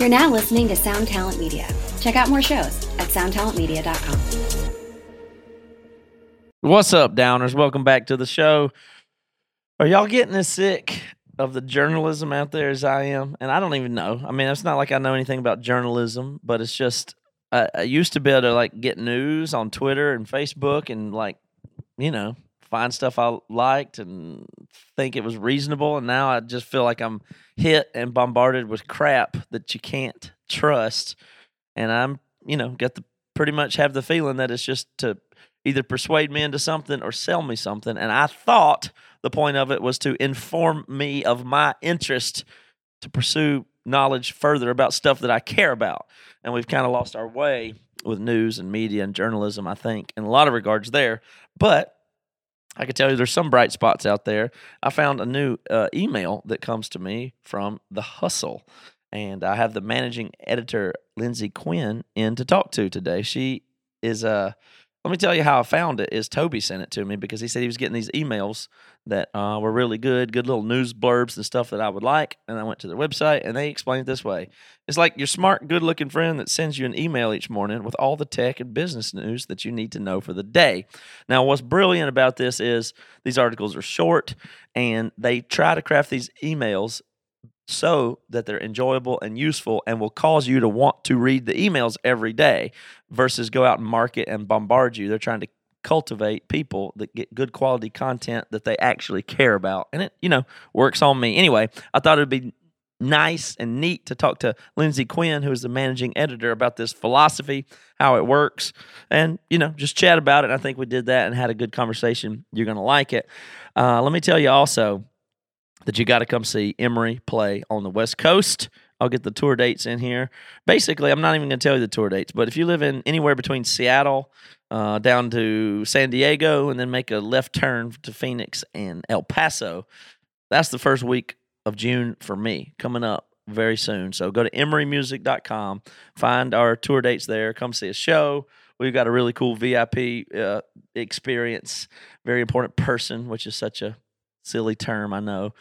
You're now listening to Sound Talent Media. Check out more shows at soundtalentmedia.com. What's up, Downers? Welcome back to the show. Are y'all getting as sick of the journalism out there as I am? And I don't even know. I mean, it's not like I know anything about journalism, but it's just I, I used to be able to like get news on Twitter and Facebook and like, you know, find stuff I liked and think it was reasonable. And now I just feel like I'm hit and bombarded with crap that you can't trust. And I'm, you know, got the pretty much have the feeling that it's just to either persuade me into something or sell me something. And I thought the point of it was to inform me of my interest to pursue knowledge further about stuff that I care about. And we've kind of lost our way with news and media and journalism, I think, in a lot of regards there. But I can tell you there's some bright spots out there. I found a new uh, email that comes to me from The Hustle. And I have the managing editor, Lindsay Quinn, in to talk to today. She is a. Uh, let me tell you how I found it. Is Toby sent it to me because he said he was getting these emails that uh, were really good, good little news blurbs and stuff that I would like. And I went to their website and they explained it this way: It's like your smart, good-looking friend that sends you an email each morning with all the tech and business news that you need to know for the day. Now, what's brilliant about this is these articles are short and they try to craft these emails so that they're enjoyable and useful and will cause you to want to read the emails every day versus go out and market and bombard you. They're trying to cultivate people that get good quality content that they actually care about. And it, you know, works on me. Anyway, I thought it'd be nice and neat to talk to Lindsay Quinn, who is the managing editor, about this philosophy, how it works, and you know, just chat about it. I think we did that and had a good conversation. You're to like it. Uh, let me tell you also that you got to come see Emery play on the West Coast. I'll get the tour dates in here. Basically, I'm not even going to tell you the tour dates, but if you live in anywhere between Seattle uh, down to San Diego and then make a left turn to Phoenix and El Paso, that's the first week of June for me coming up very soon. So go to emerymusic.com, find our tour dates there, come see a show. We've got a really cool VIP uh, experience, very important person, which is such a silly term, I know,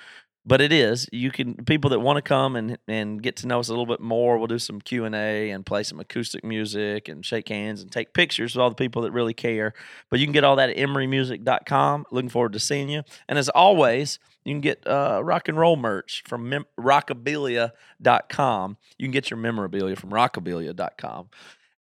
but it is. You can people that want to come and and get to know us a little bit more. We'll do some Q and A and play some acoustic music and shake hands and take pictures with all the people that really care. But you can get all that at emerymusic.com. Looking forward to seeing you. And as always, you can get uh, rock and roll merch from mem- rockabilia.com. You can get your memorabilia from rockabilia.com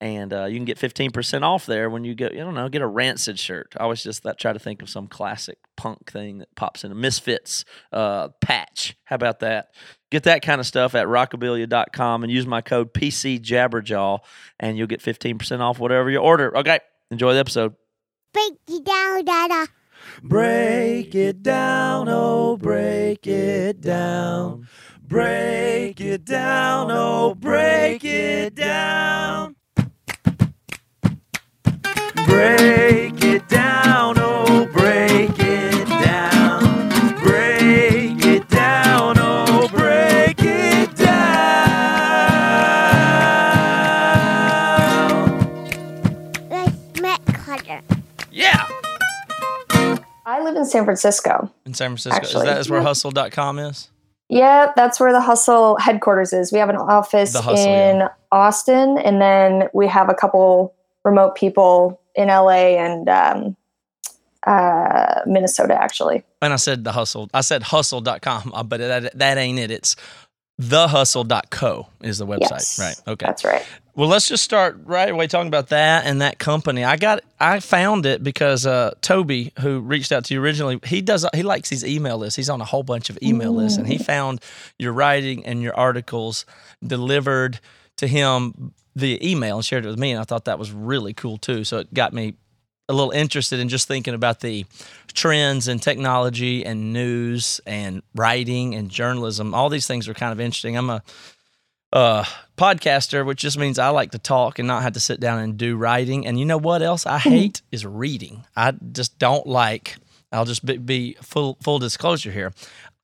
and uh, you can get 15% off there when you get, I don't know, get a Rancid shirt. I always just that, try to think of some classic punk thing that pops in a Misfits uh, patch. How about that? Get that kind of stuff at rockabilia.com and use my code PCJabberjaw, and you'll get 15% off whatever you order. Okay, enjoy the episode. Break it down, Dada. Break it down, oh, break it down. Break it down, oh, break it down. Break it down, oh, break it down. Break it down, oh, break it down. Let's make cutter. Yeah. I live in San Francisco. In San Francisco. Actually, is that is where yeah. hustle.com is? Yeah, that's where the Hustle headquarters is. We have an office Hustle, in yeah. Austin, and then we have a couple remote people in LA and um, uh, Minnesota, actually. And I said the hustle. I said hustle.com, uh, but that that ain't it. It's thehustle.co is the website. Yes, Right. Okay. That's right. Well, let's just start right away talking about that and that company. I got I found it because uh, Toby, who reached out to you originally, he does he likes these email lists. He's on a whole bunch of email lists, and he found your writing and your articles delivered to him via email and shared it with me, and I thought that was really cool too. So it got me a little interested in just thinking about the trends and technology and news and writing and journalism. All these things are kind of interesting. I'm a uh, podcaster, which just means I like to talk and not have to sit down and do writing. And you know what else I hate is reading. I just don't like. I'll just be, be full full disclosure here.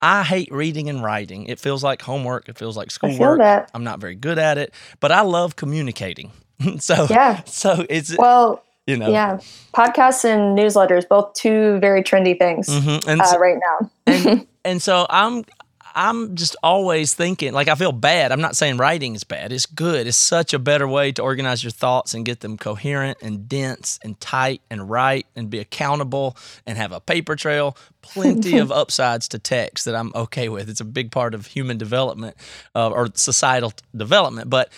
I hate reading and writing. It feels like homework. It feels like schoolwork. I'm not very good at it, but I love communicating. so Yeah. so it's Well, you know yeah. Podcasts and newsletters, both two very trendy things mhm. and uh, so- right now. and, and so I'm I'm just always thinking, like, I feel bad. I'm not saying writing is bad. It's good. It's such a better way to organize your thoughts and get them coherent and dense and tight and right and be accountable and have a paper trail. Plenty of upsides to text that I'm okay with. It's a big part of human development uh, or societal development. But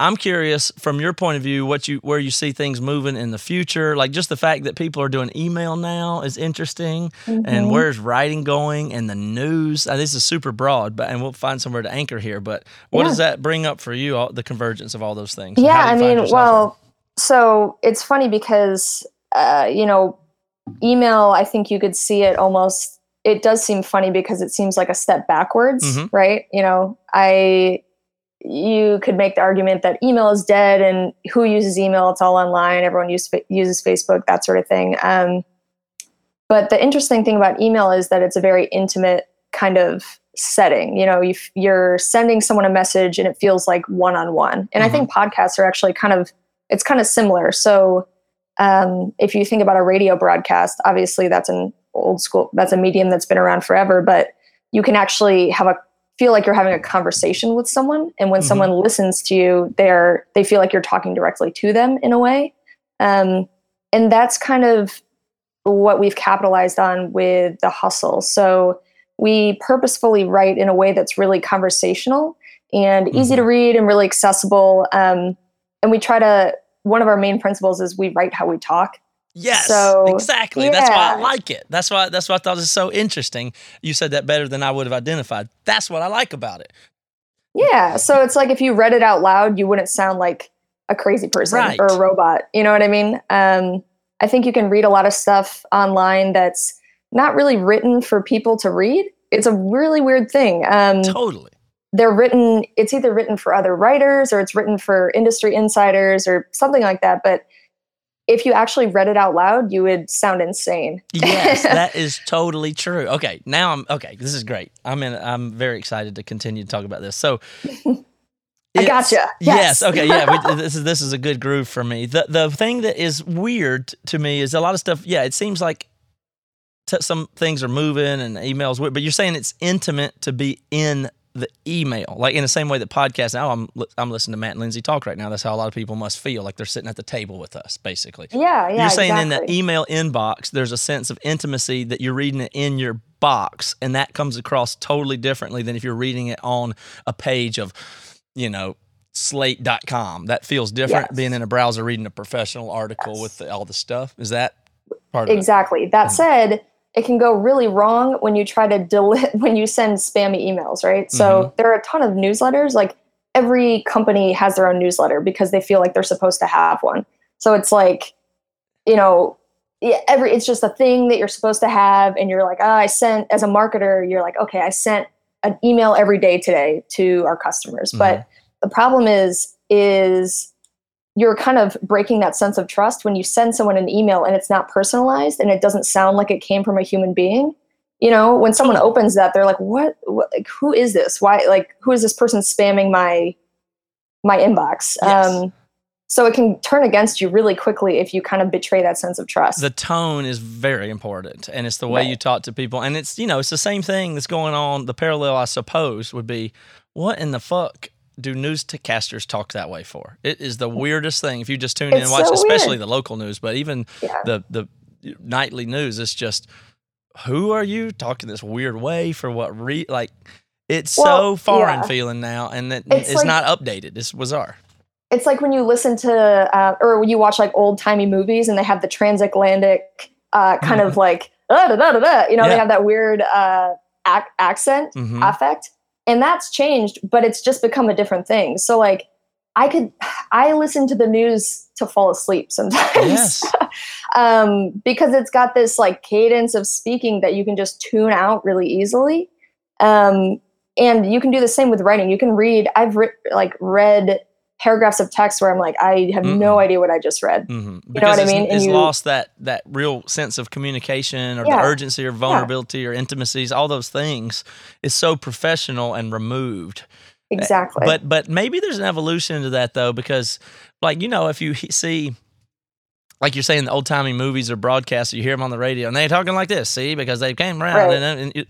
I'm curious from your point of view what you where you see things moving in the future. Like just the fact that people are doing email now is interesting, Mm-hmm. and where's writing going and the news. Uh, this is super broad, but and we'll find somewhere to anchor here. But what Yeah. does that bring up for you? All, the convergence of all those things. yeah i do you find mean well so it's funny because uh, you know email i think you could see it almost it does seem funny because it seems like a step backwards Mhm. right you know i you could make the argument that email is dead and who uses email? It's all online. Everyone use, uses facebook that sort of thing. Um, but the interesting thing about email is that it's a very intimate kind of setting. You know you, you're sending someone a message and it feels like one-on-one. And i think podcasts are actually kind of it's kind of similar. So um, if you think about a radio broadcast obviously that's an old school that's a medium that's been around forever but you can actually have a feel like you're having a conversation with someone and when Mhm. someone listens to you they're they feel like you're talking directly to them in a way. Um, and that's kind of what we've capitalized on with the hustle. So we purposefully write in a way that's really conversational and easy to read and really accessible. Um, and we try to one of our main principles is we write how we talk Yes, So, exactly. That's why I like it. That's why. That's why I thought it was so interesting. You said that better than I would have identified. That's what I like about it. Yeah. So it's like if you read it out loud, you wouldn't sound like a crazy person Right. or a robot. You know what I mean? Um, I think you can read a lot of stuff online that's not really written for people to read. It's a really weird thing. Um, Totally. they're written, it's either written for other writers or it's written for industry insiders or something like that. But if you actually read it out loud, you would sound insane. Yes, that is totally true. Okay, now I'm okay. This is great. I'm in. I'm very excited to continue to talk about this. So, I gotcha. Yes. Yes. Okay. Yeah. We, this is this is a good groove for me. The the thing that is weird to me is a lot of stuff. Yeah, it seems like t- some things are moving and emails, but you're saying it's intimate to be in the email, like in the same way that podcasts. Now I'm I'm listening to Matt and Lindsay talk right now. That's how a lot of people must feel, like they're sitting at the table with us, basically. Yeah. Yeah. You're saying in the email inbox, there's a sense of intimacy that you're reading it in your box, and that comes across totally differently than if you're reading it on a page of, you know, slate.com. That feels different Yes. being in a browser reading a professional article Yes. with the, all the stuff. Is that part of Exactly. That Mhm. said, it can go really wrong when you try to delete when you send spammy emails, right? So Mm-hmm. there are a ton of newsletters. Like every company has their own newsletter because they feel like they're supposed to have one. So it's like, you know, every it's just a thing that you're supposed to have, and you're like, oh, I sent as a marketer, you're like, okay, I sent an email every day today to our customers. But the problem is, is you're kind of breaking that sense of trust when you send someone an email and it's not personalized and it doesn't sound like it came from a human being. You know, when someone opens that, they're like, "What? what like, who is this? Why? Like, who is this person spamming my my inbox?" Yes. Um, so it can turn against you really quickly if you kind of betray that sense of trust. the tone is very important and it's the way Right. you talk to people and it's you know it's the same thing that's going on the parallel i suppose would be what in the fuck do newscasters talk that way for it is the weirdest thing if you just tune in and watch so especially weird. the local news but even Yeah. the the nightly news it's just who are you talking this weird way for what re like it's so Well, foreign yeah. feeling now and It's it's, like- not updated it's bizarre it's like when you listen to uh, or when you watch like old timey movies and they have the transatlantic uh, kind of like da, da, da, da, you know Yeah. they have that weird uh, ac- accent Mhm. affect and that's changed but it's just become a different thing so like i could i listen to the news to fall asleep sometimes yes um, because it's got this like cadence of speaking that you can just tune out really easily. Um, and you can do the same with writing. You can read. I've re- like read paragraphs of text where I'm like, I have no Mm-mm. idea what I just read. hmm what Because I mean? It's you- lost that that real sense of communication or the urgency or vulnerability or intimacies. All those things is so professional and removed. Exactly. But but maybe there's an evolution to that though, because like you know, if you see. Like you're saying, the old timey movies or broadcasts, you hear them on the radio, and they're talking like this. See, because they came around, Right. and, and you,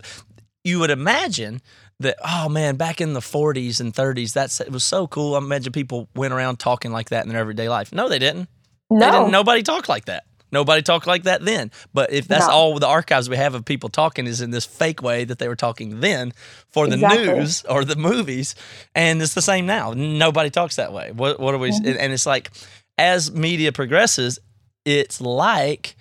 you would imagine that oh man, back in the 40s and 30s, that's it was so cool. I imagine people went around talking like that in their everyday life. No, they didn't. They No. didn't. Nobody talked like that. Nobody talked like that then. But if that's No. all the archives we have of people talking is in this fake way that they were talking then for the Exactly. news or the movies, and it's the same now. Nobody talks that way. What what are we? Mm-hmm. And it's like as media progresses, it's like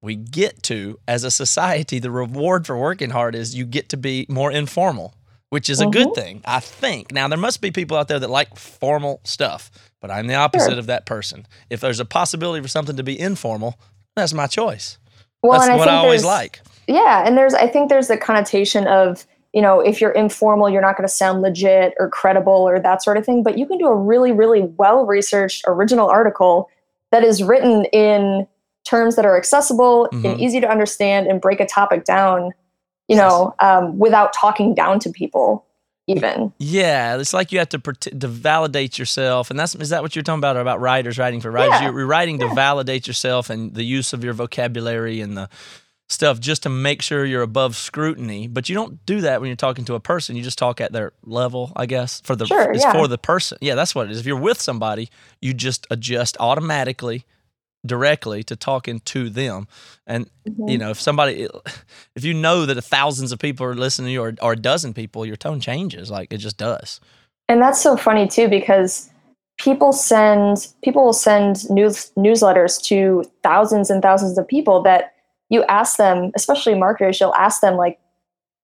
we get to as a society the reward for working hard is you get to be more informal which is a good Mhm. thing i think now there must be people out there that like formal stuff but i'm the opposite Sure. of that person if there's a possibility for something to be informal that's my choice Well, that's and I what i think always like Yeah, and there's I think there's the connotation of you know if you're informal, you're not going to sound legit or credible or that sort of thing. But you can do a really, really well researched original article that is written in terms that are accessible Mhm. and easy to understand and break a topic down, you know, um, without talking down to people. Even yeah it's like you have to to validate yourself and that's is that what you're talking about about writers writing for writers Yeah. you're writing to Yeah. validate yourself and the use of your vocabulary and the stuff just to make sure you're above scrutiny. But you don't do that when you're talking to a person. You just talk at their level, I guess. For the Sure, it's yeah. for the person. Yeah, that's what it is. If you're with somebody, you just adjust automatically directly to talking to them. And Mm-hmm. you know, if somebody if you know that thousands of people are listening to you or, or a dozen people, your tone changes. Like it just does. And that's so funny too because people send people will send news newsletters to thousands and thousands of people that you ask them, especially marketers, you'll ask them like,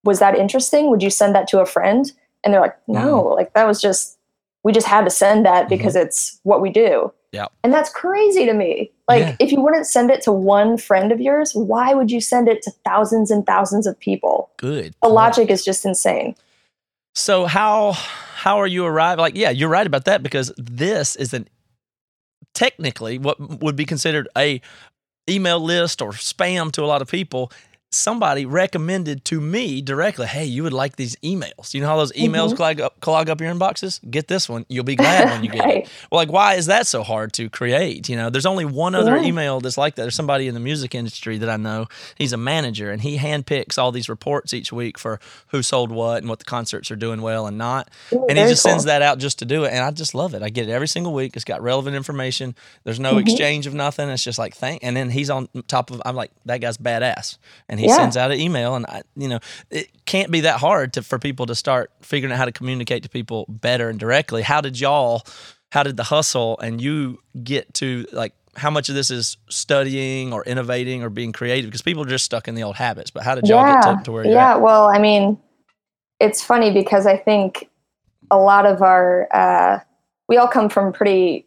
was that interesting? Would you send that to a friend? And they're like, no, like that was just we just had to send that because it's what we do. Yeah. And that's crazy to me. Like Yeah. if you wouldn't send it to one friend of yours, why would you send it to thousands and thousands of people? Good. The point. logic is just insane. So how how are you arriving? Like, yeah, you're right about that because this is an technically what would be considered a email list or spam to a lot of people. Somebody recommended to me directly, "Hey, you would like these emails. You know how those emails Mhm. clog up, clog up your inboxes? Get this one. You'll be glad when you get it." Well, like, why is that so hard to create? You know, there's only one other Yeah. email that's like that. There's somebody in the music industry that I know. He's a manager and he handpicks all these reports each week for who sold what and what the concerts are doing well and not. Ooh, And he just sends that out just to do it. And I just love it. I get it every single week. It's got relevant information. There's no Mhm. exchange of nothing. It's just like, thank. And then he's on top of, I'm like, that guy's badass. And he Yeah. sends out an email. And, I, you know, it can't be that hard to, for people to start figuring out how to communicate to people better and directly. How did y'all, how did the hustle and you get to like, how much of this is studying or innovating or being creative? Because people are just stuck in the old habits. But how did y'all yeah, get to, to where you're yeah. at? Well, I mean, it's funny because I think a lot of our uh, we all come from pretty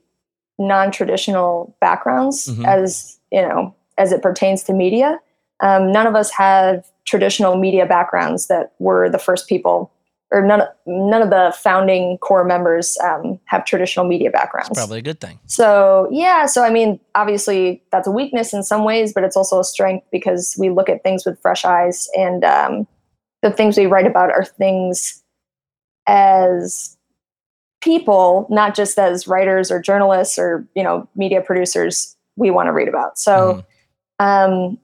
non-traditional backgrounds, Mhm. as you know, as it pertains to media. Um, none of us have traditional media backgrounds that were the first people, or none none of the founding core members um, have traditional media backgrounds. It's probably a good thing. So yeah, so I mean, obviously that's a weakness in some ways, but it's also a strength because we look at things with fresh eyes, and um, the things we write about are things as people, not just as writers or journalists or you know media producers. We want to read about. So, um,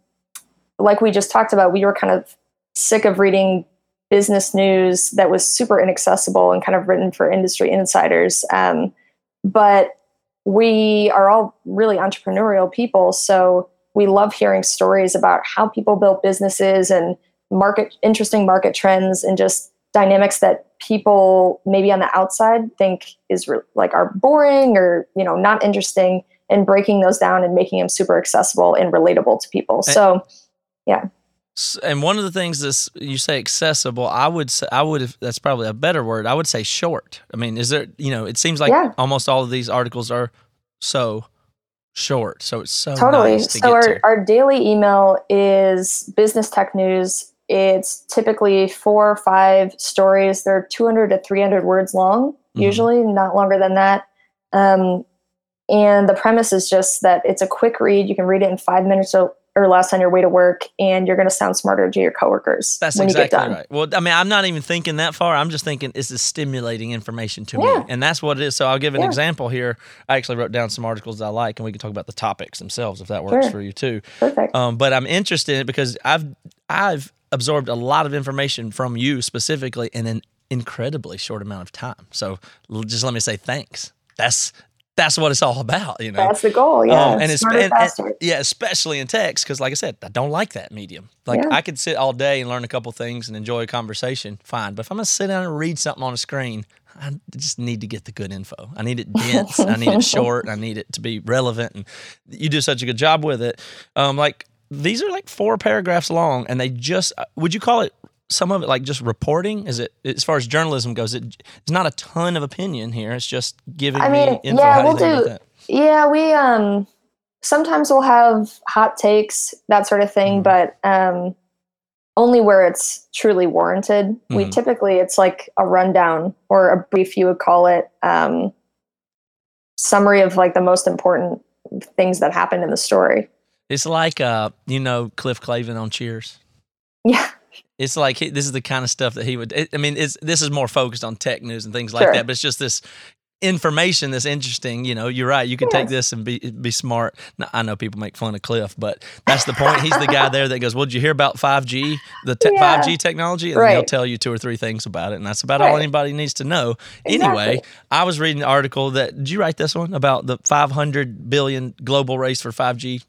like we just talked about, we were kind of sick of reading business news that was super inaccessible and kind of written for industry insiders. Um, but we are all really entrepreneurial people so we love hearing stories about how people built businesses and market interesting market trends and just dynamics that people maybe on the outside think is re- like are boring or you know not interesting and breaking those down and making them super accessible and relatable to people so S- and one of the things that's you say accessible i would say i would have that's probably a better word i would say short. I mean is there you know it seems like Yeah. almost all of these articles are so short so it's so totally. nice to so get our, to. our daily email is business tech news. It's typically four or five stories. They're 200 to 300 words long Mhm. usually not longer than that. Um, and the premise is just that it's a quick read. You can read it in five minutes. Or, or less on your way to work and you're going to sound smarter to your coworkers that's when you get done right well i mean i'm not even thinking that far i'm just thinking this is stimulating information to Yeah. me and that's what it is so i'll give an Yeah. example here i actually wrote down some articles that i like and we can talk about the topics themselves if that works Sure. for you too perfect Um, but I'm interested in it because I've I've absorbed a lot of information from you specifically in an incredibly short amount of time. So just let me say thanks. That's that's what it's all about, you know. That's the goal. Yeah. Um, and it's and- and- yeah, especially in text, because like I said, I don't like that medium. Like Yeah. I could sit all day and learn a couple things and enjoy a conversation, fine. But if I'm gonna sit down and read something on a screen, I just need to get the good info. I need it dense. I need it short. I need it to be relevant. And you do such a good job with it. Um, like these are like four paragraphs long, and they just uh, would you call it some of it like just reporting? Is it as far as journalism goes? It, it's not a ton of opinion here. It's just giving I me mean, info. yeah, How do you we'll do- that? Yeah, we um sometimes we'll have hot takes, that sort of thing, Mhm. but um only where it's truly warranted. We Mhm. typically it's like a rundown or a brief you would call it um summary of like the most important things that happened in the story. It's like uh, you know, Cliff Clavin on Cheers. Yeah. It's like he, this is the kind of stuff that he would. It, I mean, it's this is more focused on tech news and things like Sure. that. But it's just this information that's interesting. You know, you're right. You can take this and be be smart. Now, I know people make fun of Cliff, but that's the point. He's the guy there that goes, "Well, did you hear about 5G, the te- Yeah. 5G technology?" And then he'll tell you two or three things about it, and that's about all anybody needs to know. Anyway, I was reading an article that. Did you write this one about the 500 billion global race for 5G?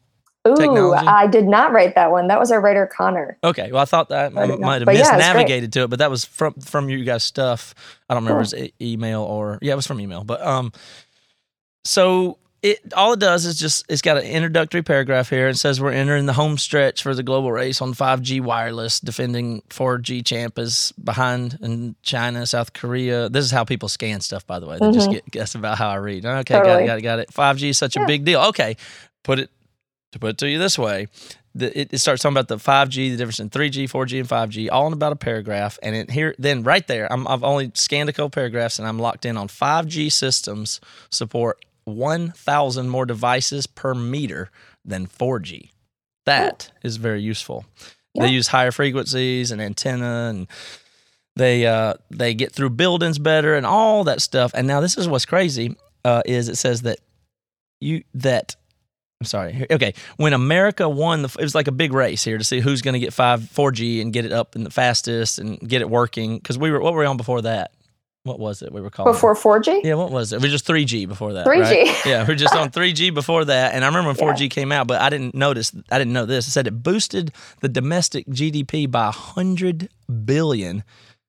Ooh, Technology? I did not write that one. That was our writer Connor. Okay, well, I thought that I I didn't know. might have yeah, misnavigated to it, but that was from from you guys' stuff. I don't remember Cool. his e- email or yeah, it was from email. But um, so it all it does is just it's got an introductory paragraph here. It says we're entering the home stretch for the global race on 5G wireless, defending 4G champ is behind in China, South Korea. This is how people scan stuff, by the way. They just Mhm. get guess about how I read. Okay, got it, got it, got it. 5G is such a big deal. Okay, put it to put it to you this way the, it, it starts talking about the 5G, the difference in 3G, 4G, and 5G, all in about a paragraph. And it here, then right there, I'm, I've only scanned a couple paragraphs, and I'm locked in on 5G systems support 1,000 more devices per meter than 4G. That is very useful. They use higher frequencies and antenna, and they uh, they get through buildings better, and all that stuff. And now this is what's crazy uh, is it says that you that I'm sorry. Okay, when America won, the, it was like a big race here to see who's going to get five 4G and get it up in the fastest and get it working. Because we were what were we on before that? What was it we were calling? Before 4G? yeah, what was it? We were just 3G before that. 3G. right? Yeah, we are just on 3G before that. And I remember when 4G came out, but I didn't notice. I didn't know this. It said it boosted the domestic GDP by 100 billion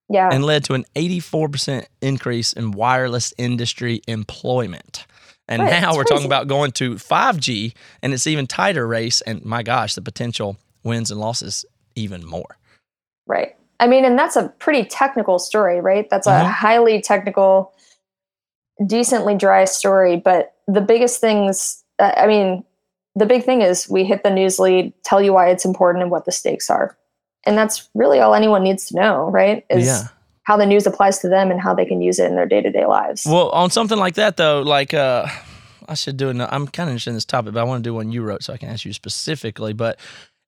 Yeah. and led to an 84% increase in wireless industry employment. And Right, now we're talking about going to 5G and it's even tighter race and my gosh, the potential wins and losses even more. Right. I mean, and that's a pretty technical story, right? That's a Mhm. highly technical, decently dry story. But the biggest things, uh, I mean, the big thing is we hit the news lead, tell you why it's important and what the stakes are. And that's really all anyone needs to know, right? Is yeah. How the news applies to them and how they can use it in their day to day lives. Well, on something like that though, like uh I should do an I'm kind of interested in this topic, but I want to do one you wrote so I can ask you specifically. But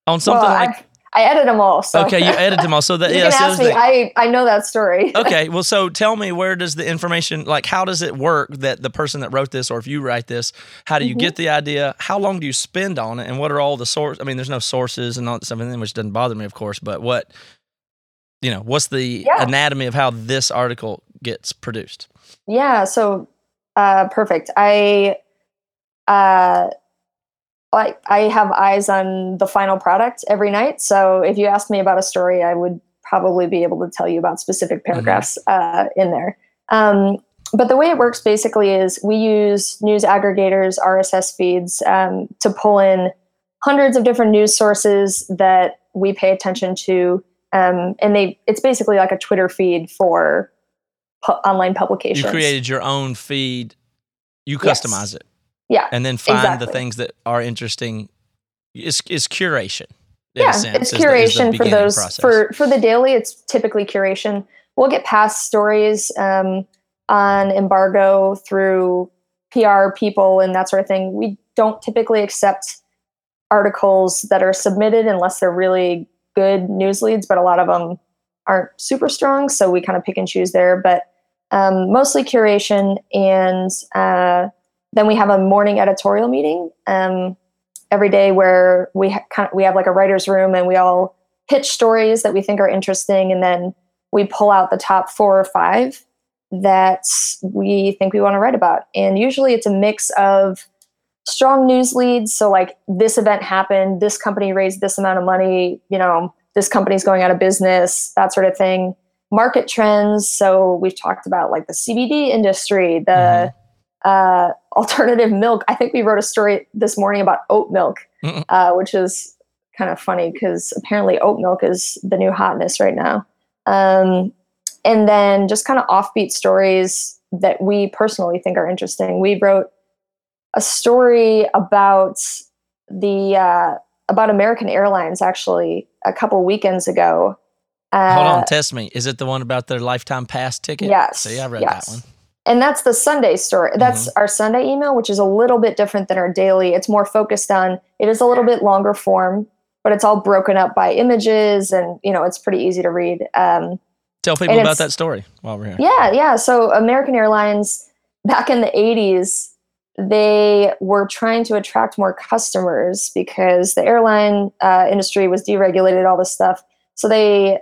on something Well, like I, I edit them all. So okay, you edited them all, so that you yeah, can ask other me. thing. I, I know that story. okay, well, so tell me where does the information like how does it work that the person that wrote this or if you write this, how do you Mhm. get the idea? How long do you spend on it, and what are all the source? I mean, there's no sources and all that stuff, in there, which doesn't bother me, of course. But what you know, what's the Yeah. anatomy of how this article gets produced? Yeah, so uh, perfect. I uh, I I have eyes on the final product every night. So if you asked me about a story, I would probably be able to tell you about specific paragraphs uh, in there. Um, but the way it works basically is we use news aggregators, RSS feeds um, to pull in hundreds of different news sources that we pay attention to, um, and they it's basically like a Twitter feed for pu- online publications. You created your own feed. You Yes. customize it. Yeah, and then find the things that are interesting. It's, it's curation. yeah, sense, it's is the- curation for those process. for for the daily. It's typically curation. We'll get past stories um, on embargo through PR people and that sort of thing. We don't typically accept articles that are submitted unless they're really good news leads, but a lot of them aren't super strong. So we kind of pick and choose there. But um, mostly curation, and uh, then we have a morning editorial meeting um, every day where we ha- kind of, we have like a writers' room and we all pitch stories that we think are interesting, and then we pull out the top four or five that we think we want to write about. And usually it's a mix of strong news leads. So, like, this event happened, this company raised this amount of money, you know, this company's going out of business, that sort of thing. Market trends. So, we've talked about like the CBD industry, the uh, alternative milk. I think we wrote a story this morning about oat milk, uh, which is kind of funny because apparently oat milk is the new hotness right now. Um, and then just kind of offbeat stories that we personally think are interesting. We wrote a story about the uh, about American Airlines actually a couple weekends ago. Uh, Hold on, test me. Is it the one about their lifetime pass ticket? Yes, See, I read yes. that one. and that's the Sunday story. That's our Sunday email, which is a little bit different than our daily. It's more focused on. It is a little bit longer form, but it's all broken up by images, and you know it's pretty easy to read. Um, Tell people about that story while we're here. Yeah, yeah. So American Airlines back in the 80s, they were trying to attract more customers because the airline uh, industry was deregulated, all this stuff. So they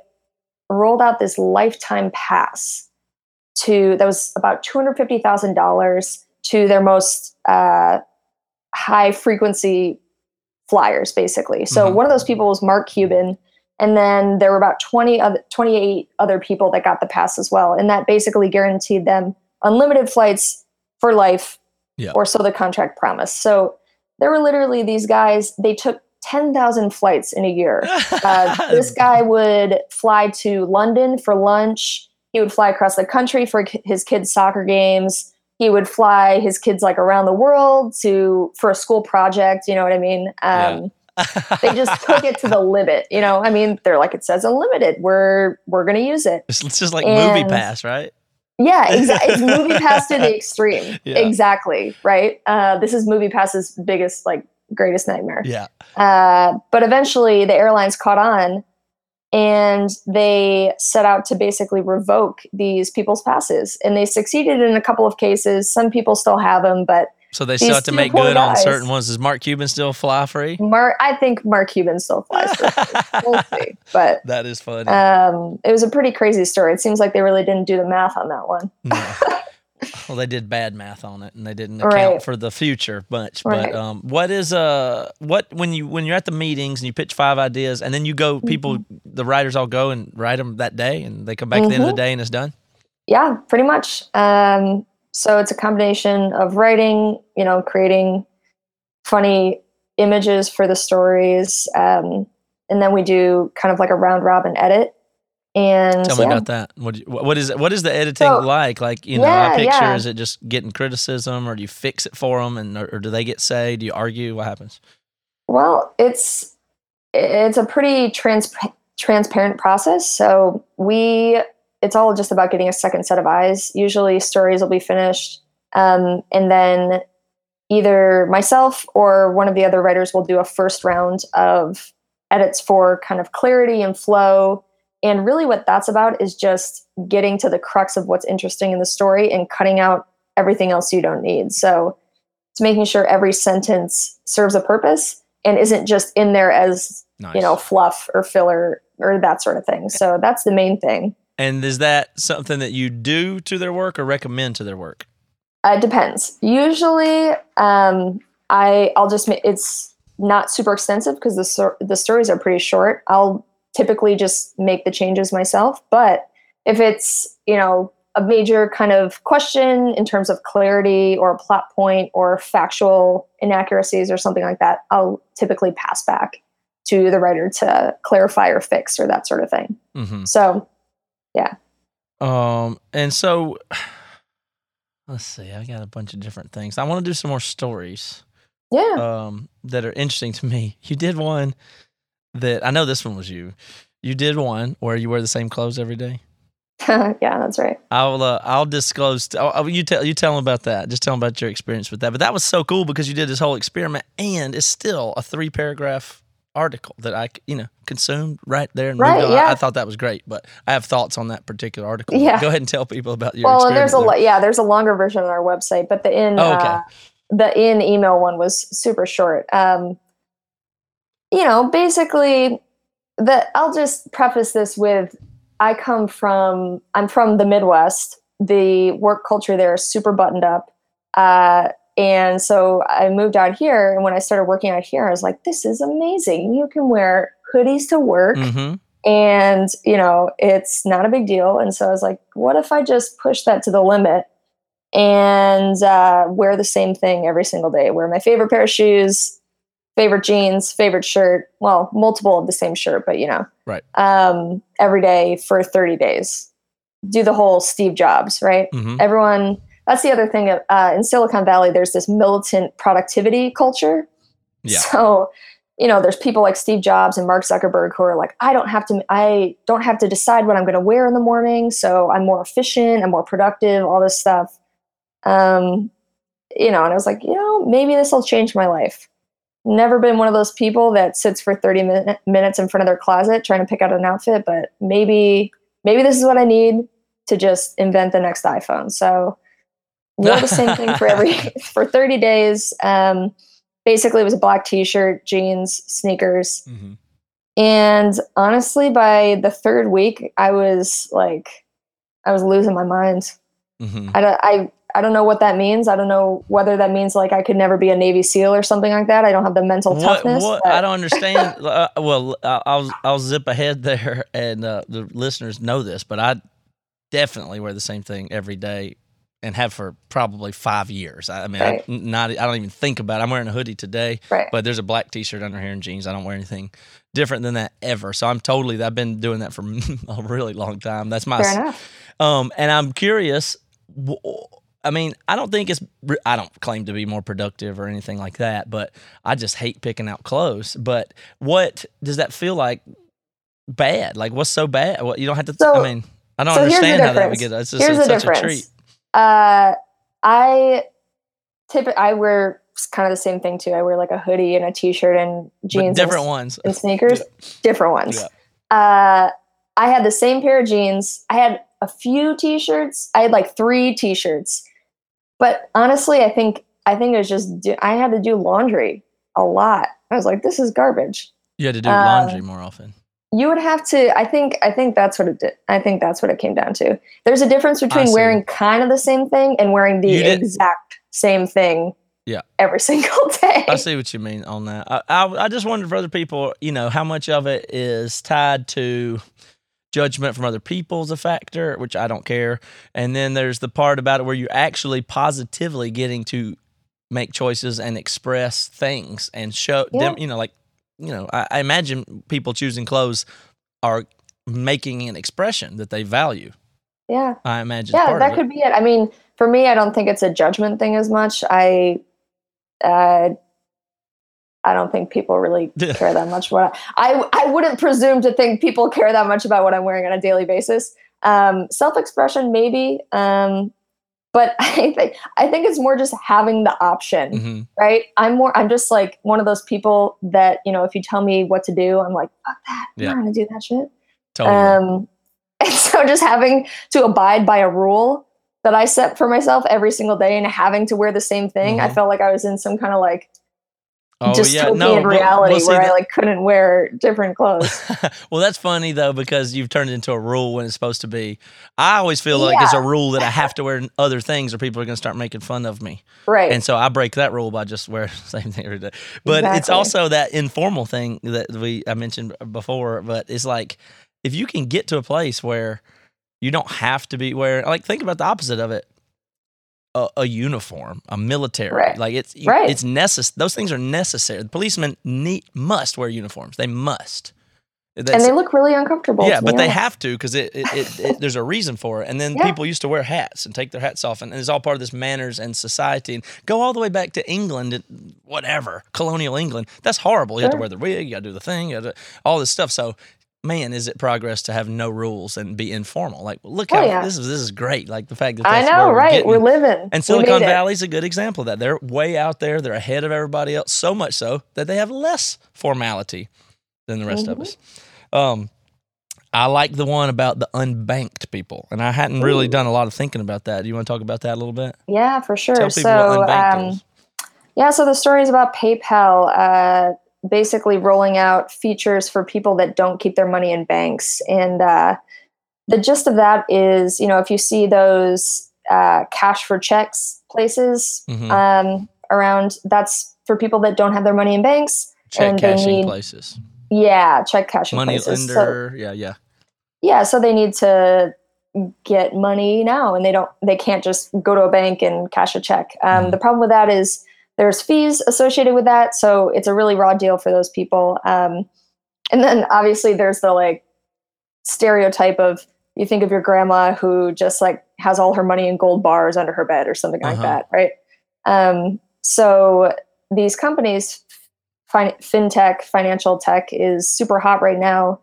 rolled out this lifetime pass to that was about $250,000 to their most uh, high frequency flyers, basically. So Mhm. one of those people was Mark Cuban. And then there were about 20 other, 28 other people that got the pass as well. And that basically guaranteed them unlimited flights for life, Yeah. or so the contract promised. So there were literally these guys, they took 10,000 flights in a year. Uh, this guy would fly to London for lunch. He would fly across the country for his kids' soccer games. He would fly his kids like around the world to for a school project. You know what I mean? Um, they just took it to the limit. You know, I mean, they're like it says unlimited. We're we're gonna use it. it's, it's just like MoviePass, right? Yeah, it's MoviePass to the extreme. Yeah. Exactly right. Uh, this is MoviePass's biggest like greatest nightmare. Yeah. Uh, but eventually, the airlines caught on, and they set out to basically revoke these people's passes. And they succeeded in a couple of cases. Some people still have them, but So they still have to make good on certain ones. Does Mark Cuban still fly free? Mark, I think Mark Cuban still flies. Free. we'll see. But that is funny. um, it was a pretty crazy story. It seems like they really didn't do the math on that one. No. well, they did bad math on it, and they didn't account Right. for the future much. Right. But um, what is uh what when you when you're at the meetings and you pitch five ideas, and then you go, people, Mm-hmm. the writers all go and write them that day, and they come back at the end of the Mhm. day, and it's done. Yeah, pretty much. Um, so it's a combination of writing, you know, creating funny images for the stories, um, and then we do kind of like a round robin edit. And Tell me yeah. about that. What you- what is what is the editing So- like? Like you know, Yeah, I picture yeah. is it just getting criticism, or do you fix it for them, and or, or do they get say? Do you argue? What happens? Well, it's it's a pretty trans- transparent process. So we it's all just about getting a second set of eyes. Usually, stories will be finished, um, and then either myself or one of the other writers will do a first round of edits for kind of clarity and flow. And really, what that's about is just getting to the crux of what's interesting in the story and cutting out everything else you don't need. So it's making sure every sentence serves a purpose and isn't just in there as Nice. you know fluff or filler or that sort of thing. So that's the main thing. And is that something that you do to their work or recommend to their work? Uh, it depends. Usually, um, I I'll just it's not super extensive because the the stories are pretty short. I'll typically just make the changes myself. But if it's you know a major kind of question in terms of clarity or a plot point or factual inaccuracies or something like that, I'll typically pass back to the writer to clarify or fix or that sort of thing. Mm-hmm. So Um, and so let's see. I got a bunch of different things. I want to do some more stories. yeah, um, that are interesting to me. You did one that I know this one was you. You did one where you wear the same clothes every day. yeah, that's right. I'll uh, I'll disclose. I'll, I'll- you tell you tell them about that. Just tell them about your experience with that. But that was so cool because you did this whole experiment, and it's still a three paragraph article that I, you know consumed right there and Right, yeah. I, I thought that was great, but I have thoughts on that particular article. Yeah. Go ahead and tell people about your. well, there's a experiment lo- yeah, there's a longer version on our website, but the in Oh, okay. uh, the in email one was super short. Um, you know, basically, the I'll just preface this with I come from I'm from the Midwest. The work culture there is super buttoned up. Uh, and so I moved out here and when I started working out here, I was like, this is amazing. You can wear hoodies to work Mm-hmm. and you know, it's not a big deal. And so I was like, what if I just push that to the limit and uh, wear the same thing every single day? Wear my favorite pair of shoes, favorite jeans, favorite shirt. Well, multiple of the same shirt, but you know, Right. Um, every day for 30 days. Do the whole Steve Jobs, right? Mm-hmm. Everyone. That's the other thing. Uh, in Silicon Valley, there's this militant productivity culture. Yeah. So, you know, there's people like Steve Jobs and Mark Zuckerberg who are like, I don't have to, I don't have to decide what I'm going to wear in the morning, so I'm more efficient, I'm more productive, all this stuff. Um, you know, and I was like, you know, maybe this will change my life. Never been one of those people that sits for 30 min- minutes in front of their closet trying to pick out an outfit, but maybe, maybe this is what I need to just invent the next iPhone. So, wore the same thing for every for 30 days. Um, basically, it was a black T-shirt, jeans, sneakers, Mm-hmm. and honestly, by the third week, I was like, I was losing my mind. Mm-hmm. I don't, I, I don't know what that means. I don't know whether that means like I could never be a Navy SEAL or something like that. I don't have the mental What, toughness. what I don't understand. uh, well, I'll I'll zip ahead there, and uh, the listeners know this, but I definitely wear the same thing every day, and have for probably five years. I, mean, Right. I, not I don't even think about. it. I'm wearing a hoodie today, Right. but there's a black T-shirt under here and jeans. I don't wear anything different than that ever. So I'm totally. I've been doing that for a really long time. That's my Fair enough. um, and I'm curious. I mean, I don't think it's. I don't claim to be more productive or anything like that, but I just hate picking out clothes. But what does that feel like? Bad? Like what's so bad? What you don't have to. So- I mean, I don't so understand how that would get. It's just Here's it's such a treat. Uh, I tip. I wear kind of the same thing too. I wear like a hoodie and a t-shirt and But jeans, and different ones. and sneakers, different ones. Yeah. Uh, I had the same pair of jeans. I had a few t-shirts. I had like three t-shirts, but honestly, I think I think it was just do, I had to do laundry a lot. I was like, this is garbage. You had to do um, laundry more often. You would have to. I think. I think that's what it did. I think that's what it came down to. There's a difference between wearing kind of the same thing and wearing the exact same thing. Yeah. Every single day. I see what you mean on that. I, I I just wondered for other people, you know, how much of it is tied to judgment from other people is a factor, which I don't care. And then there's the part about it where you're actually positively getting to make choices and express things and show them, you know, like, you know, I, I imagine people choosing clothes are making an expression that they value. Yeah. I imagine. yeah that could be it i mean for me i don't think it's a judgment thing as much i uh i don't think people really care that much what I, I i wouldn't presume to think people care that much about what i'm wearing on a daily basis um self-expression maybe um but i think i think it's more just having the option Mhm. right i'm more i'm just like one of those people that you know if you tell me what to do i'm like fuck that i'm not gonna do that shit Totally. um, and so just having to abide by a rule that I set for myself every single day and having to wear the same thing, I Mhm. felt like I was in some kind of like oh dystopian well- reality well, see, where I like couldn't wear different clothes. well, that's funny though because you've turned it into a rule when it's supposed to be. I always feel like it's a rule that I have to wear other things, or people are going to start making fun of me, right. and so I break that rule by just wearing the same thing every day. But it's also that informal thing that we I mentioned before. But it's like if you can get to a place where you don't have to be wearing like think about the opposite of it. A, a uniform, a military, Right. like it's Right. it's necessary. Those things are necessary. The policemen need must wear uniforms. They must. and they look really uncomfortable. yeah, but they have to because it, it, it, it there's a reason for it. And then Yeah. people used to wear hats and take their hats off, and, and it's all part of this manners and society. And go all the way back to England, and whatever colonial England. That's horrible. You have to wear the wig, you got to do the thing, you got to all this stuff. So. Man, is it progress to have no rules and be informal? Like, look Oh, how yeah. this is. This is great. Like the fact that I know, we're right? getting. We're living. And Silicon made it. Valley's a good example of that. They're way out there. They're ahead of everybody else. So much so that they have less formality than the rest of Mhm. us. Um, I like the one about the unbanked people, and I hadn't really done a lot of thinking about that. Do you want to talk about that a little bit? Yeah, for sure. So, um, yeah, so the story is about PayPal. Uh, basically rolling out features for people that don't keep their money in banks. And uh, the gist of that is, you know, if you see those uh, cash for checks places Mhm. um, around, that's for people that don't have their money in banks. Check and they cashing need- places. Yeah, check cashing Money places. So- lender. yeah, yeah. yeah so they need to get money now and they don't they can't just go to a bank and cash a check um, Mhm. the problem with that is there's fees associated with that. So it's a really raw deal for those people. Um, and then obviously there's the like stereotype of you think of your grandma who just like has all her money in gold bars under her bed or something like Uh-huh. that right? Um, so these companies fin- fintech financial tech is super hot right now.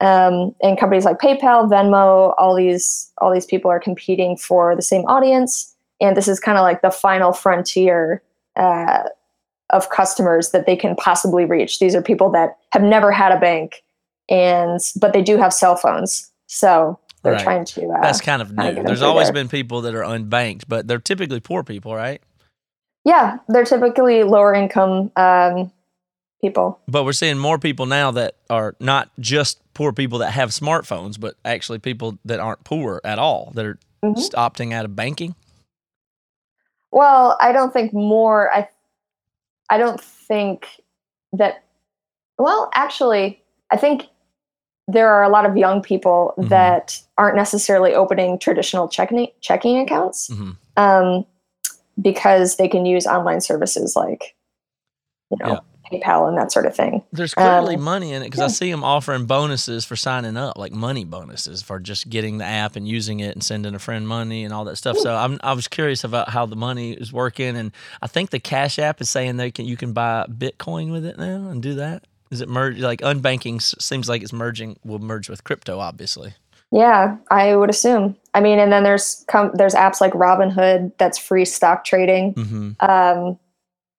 Um, and companies like PayPal, Venmo, all these all these people are competing for the same audience, and this is kind of like the final frontier uh, of customers that they can possibly reach. These are people that have never had a bank, and but they do have cell phones, so they're Right. trying to. Uh, That's kind of new. There's always there. been people that are unbanked, but they're typically poor people, right? yeah, they're typically lower income um, people. But we're seeing more people now that are not just poor people that have smartphones, but actually people that aren't poor at all that are Mhm. just opting out of banking. Well, I don't think more. I I don't think that. Well, actually, I think there are a lot of young people Mhm. that aren't necessarily opening traditional checking checking accounts Mhm. um, because they can use online services like you know PayPal and that sort of thing. There's clearly Um, money in it because I see them offering bonuses for signing up, like money bonuses for just getting the app and using it and sending a friend money and all that stuff. So I'm, I was curious about how the money is working, and I think the Cash App is saying they can you can buy Bitcoin with it now and do that. Is it merge like unbanking seems like it's merging will merge with crypto, obviously. Yeah, I would assume. I mean, and then there's com- there's apps like Robinhood that's free stock trading. hmm um,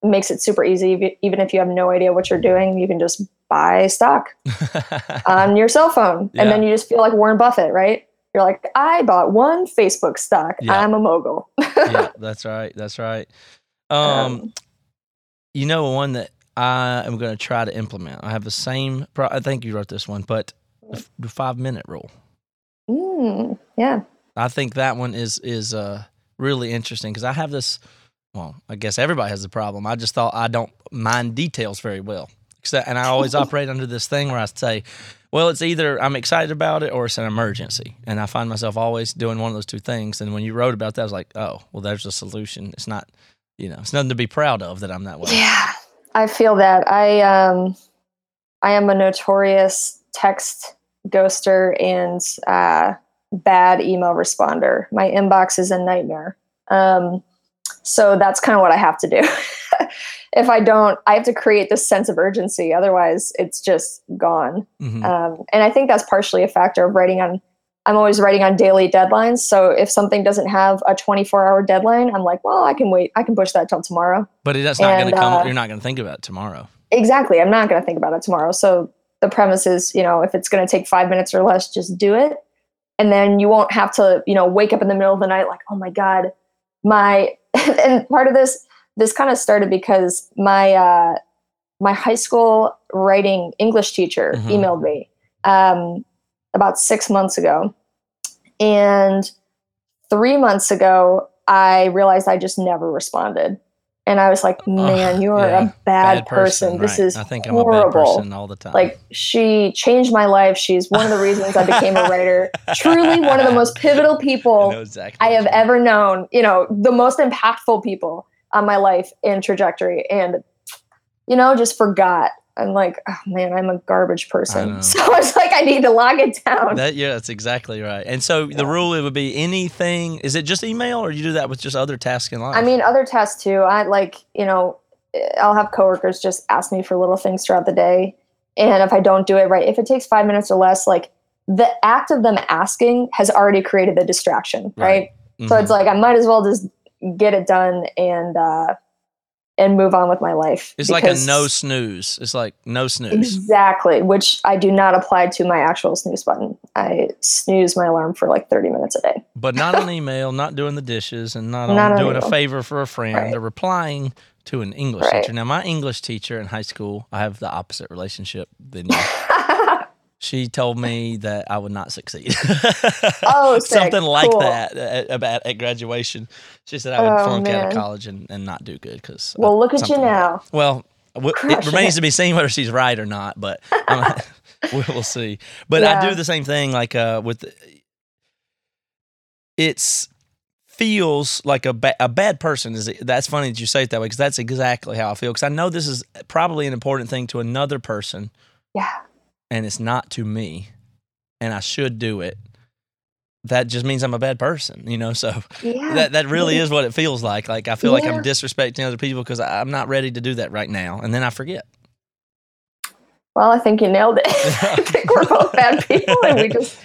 makes it super easy. Even if you have no idea what you're doing, you can just buy stock on your cell phone, Yeah. and then you just feel like Warren Buffett, right? You're like, I bought one Facebook stock. Yeah. I'm a mogul. yeah, that's right. That's right. Um, Um, you know, one that I am going to try to implement. I have the same. Pro- I think you wrote this one, but the five minute rule. mm, yeah. I think that one is is uh, really interesting because I have this. Well, I guess everybody has the problem. I just thought I don't mind details very well, Except- and I always operate under this thing where I say, "Well, it's either I'm excited about it or it's an emergency," and I find myself always doing one of those two things. And when you wrote about that, I was like, "Oh, well, there's a solution. It's not, you know, it's nothing to be proud of that I'm that way." Yeah. I feel that. I um I am a notorious text ghoster and uh, bad email responder. My inbox is a nightmare. Um, so that's kind of what I have to do. if I don't, I have to create this sense of urgency. Otherwise, it's just gone. Mhm. Um, and I think that's partially a factor of writing on. I'm always writing on daily deadlines. So if something doesn't have a 24 hour deadline, I'm like, well, I can wait. I can push that till tomorrow. But it's not going to come. uh, you're not going to think about it tomorrow. Exactly. I'm not going to think about it tomorrow. So the premise is, you know, if it's going to take five minutes or less, just do it. And then you won't have to, you know, wake up in the middle of the night like, oh my God, my, and part of this, this kind of started because my, uh, my high school writing English teacher Mhm. emailed me um, about six months ago. And three months ago, I realized I just never responded. And I was like, man, you are yeah. a bad, person. This right. is I think I'm a bad horrible. person all the time. Like she changed my life. She's one of the reasons I became a writer. Truly one of the most pivotal people know exactly. I have ever known. You know, the most impactful people on my life and trajectory. And, you know, just forgot. I'm like, oh man, I'm a garbage person. So I was like, I need to log it down. That yeah, that's exactly right. And so the rule it would be anything. Is it just email, or you do that with just other tasks in life? I mean, other tasks too. I like, you know, I'll have coworkers just ask me for little things throughout the day. And if I don't do it right, if it takes five minutes or less, like the act of them asking has already created the distraction, right? Right. So Mhm. it's like I might as well just get it done and uh and move on with my life. It's like a no snooze. It's like no snooze. Exactly, which I do not apply to my actual snooze button. I snooze my alarm for like 30 minutes a day. But not on email, not doing the dishes, and not, Not doing a favor for a friend Right. or replying to an English Right. teacher. Now, my English teacher in high school, I have the opposite relationship than you. she told me that I would not succeed. Oh, something like Cool. that at, about at graduation. She said I would Oh, flunk out of college and, and not do good because. well, look at you now. Well, w- it remains it. to be seen whether she's right or not, but um, we'll, see. But I do the same thing, like uh, with it's feels like a, ba- a bad person is that's funny that you say it that way because that's exactly how I feel because I know this is probably an important thing to another person Yeah. And it's not to me and I should do it that just means I'm a bad person you know so Yeah. that that really is what it feels like like I feel like I'm disrespecting other people because I'm not ready to do that right now and then I forget well, I think you nailed it. I think we're both bad people and we just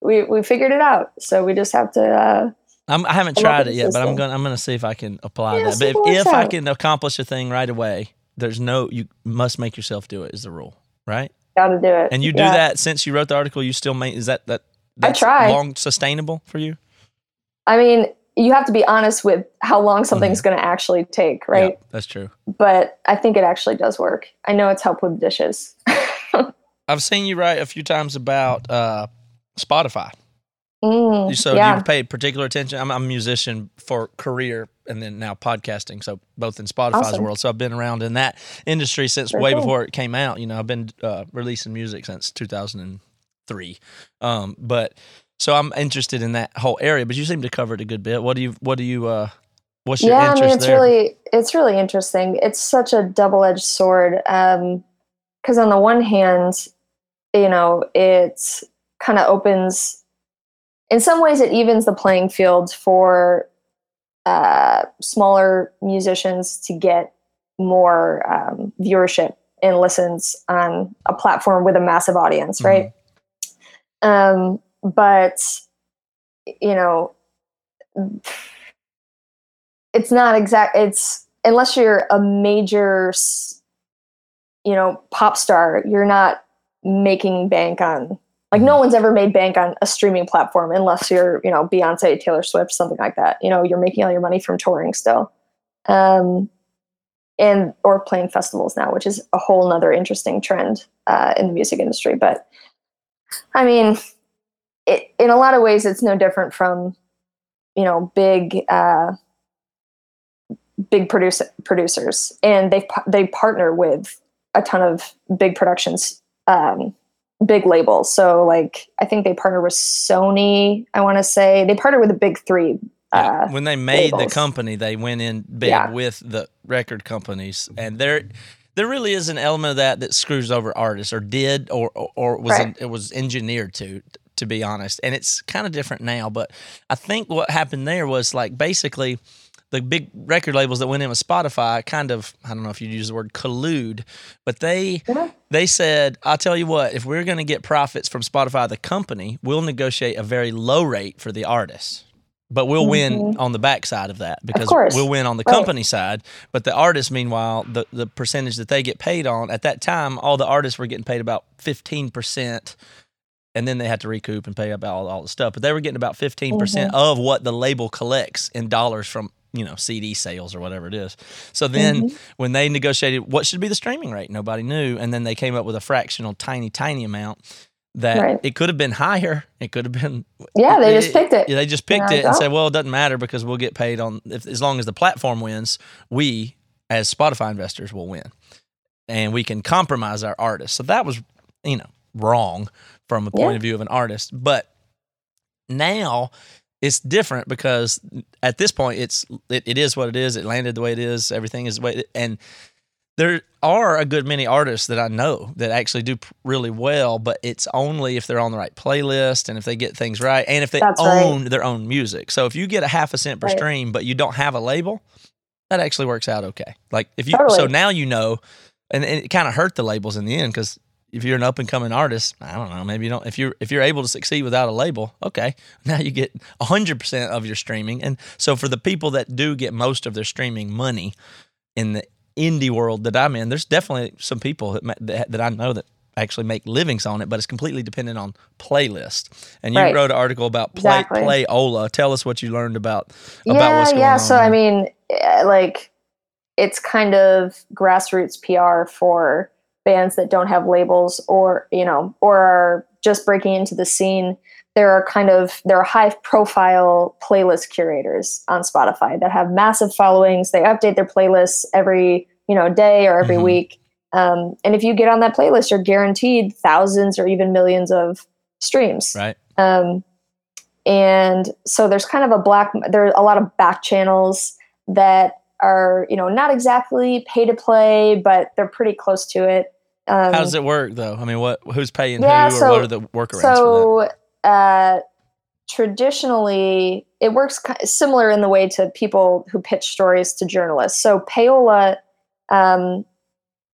we we figured it out. So we just have to uh I'm, I haven't tried it yet, but I'm system. going. I'm going to see if I can apply Yeah, that. But if if, I can accomplish a thing right away, there's no. You must make yourself do it. Is the rule, right? Gotta do it. And you do Yeah. that since you wrote the article. You still make. Is that that? I try. Long sustainable for you, I mean, you have to be honest with how long something's gonna actually take, right? Mm-hmm. Yeah, that's true. But I think it actually does work. I know it's helped with dishes. I've seen you write a few times about uh, Spotify. Mm, So yeah. you've paid particular attention. I'm, I'm a musician for career and then now podcasting. So both in Spotify's Awesome. world. So I've been around in that industry since Very way cool. before it came out. You know, I've been uh, releasing music since 2003. Um, but so I'm interested in that whole area. But you seem to cover it a good bit. What do you? What do you? Uh, what's your yeah, I interest mean, it's there? really it's really interesting. It's such a double edged sword. Because on the one hand, you know, it kind of opens. In some ways, it evens the playing field for uh, smaller musicians to get more um, viewership and listens on a platform with a massive audience, right? Um, but you know, it's not exact. It's unless you're a major, you know, pop star, you're not making bank on. Like no one's ever made bank on a streaming platform unless you're, you know, Beyonce, Taylor Swift, something like that. You know, you're making all your money from touring still, um, and or playing festivals now, which is a whole nother interesting trend uh, in the music industry. But I mean, it, in a lot of ways, it's no different from, you know, big. Uh, big producer producers and they they partner with a ton of big productions um big labels so like i think they partnered with sony i want to say they partnered with the big three Yeah, uh when they made labels. the company, they went in big Yeah. with the record companies, and there, there really is an element of that that screws over artists, or did, or or, or was Right. it was engineered to, to be honest. And it's kind of different now, but I think what happened there was like basically. The big record labels that went in with Spotify kind of I don't know if you'd use the word collude, but they Yeah. they said, I'll tell you what, if we're going to get profits from Spotify, the company, we'll negotiate a very low rate for the artist. But we'll win mm-hmm. on the backside of that because course. we'll win on the Right. company side. But the artists, meanwhile, the, the percentage that they get paid on, at that time, all the artists were getting paid about 15%. And then they had to recoup and pay about all, all the stuff. But they were getting about 15% mm-hmm. of what the label collects in dollars from, you know, CD sales or whatever it is. So then mm-hmm. when they negotiated what should be the streaming rate, nobody knew. And then they came up with a fractional, tiny, tiny amount that Right. it could have been higher. It could have been. yeah they just picked it Yeah, they just picked And it and said, well, it doesn't matter because we'll get paid on, if, as long as the platform wins, we as Spotify investors will win. And we can compromise our artists. So that was, you know, wrong from a point Yeah. of view of an artist. But now it's different because at this point it's it, it is what it is. It landed the way it is. Everything is the way it, and there are a good many artists that I know that actually do really well, but it's only if they're on the right playlist and if they get things right and if they That's right. own their own music. So if you get a half a cent per Right. stream, but you don't have a label, that actually works out okay. Like if you, so now you know, and, and it kind of hurt the labels in the end because if you're an up and coming artist, I don't know, maybe you don't. If you're if you're able to succeed without a label, okay, now you get hundred percent of your streaming, and so for the people that do get most of their streaming money, in the indie world that I'm in, there's definitely some people that, that, that I know that actually make livings on it, but it's completely dependent on playlist. And you Right. wrote an article about play, Exactly. Playola. Tell us what you learned about about yeah, what's going yeah. on. So there. I mean, eh, like, it's kind of grassroots PR for bands that don't have labels, or you know, or are just breaking into the scene. There are kind of there are high profile playlist curators on Spotify that have massive followings. They update their playlists every you know day or every Mhm. week. Um, and if you get on that playlist, you're guaranteed thousands or even millions of streams. right? Um, and so there's kind of a black, there are a lot of back channels that are, you know, not exactly pay to play, but they're pretty close to it. Um, How does it work though? I mean, what who's paying Yeah, who, or so- what are the workarounds so uh, traditionally, it works similar in the way to people who pitch stories to journalists. So payola um,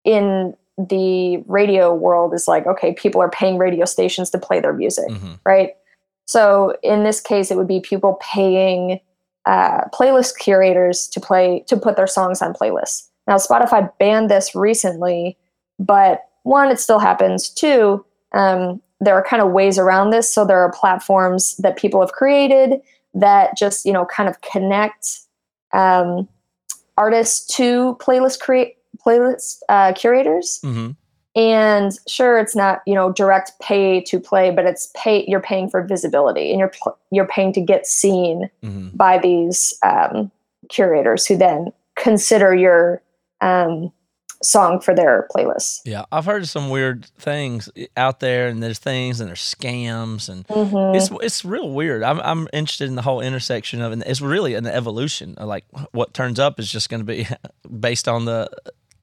in the radio world is like, okay, people are paying radio stations to play their music. hmm right? So in this case, it would be people paying uh, playlist curators to play to put their songs on playlists. Now, Spotify banned this recently, but one, it still happens. Two, um, there are kind of ways around this. So there are platforms that people have created that just you know kind of connect um, artists to playlist create playlist uh, curators hmm and sure it's not you know direct pay to play but it's pay you're paying for visibility and you're you're paying to get seen hmm by these um, curators who then consider your um, song for their playlists Yeah, I've heard some weird things out there, and there's things and there's scams, and Mhm. it's it's real weird. I'm I'm interested in the whole intersection of, and it's really an evolution. Like what turns up is just going to be based on the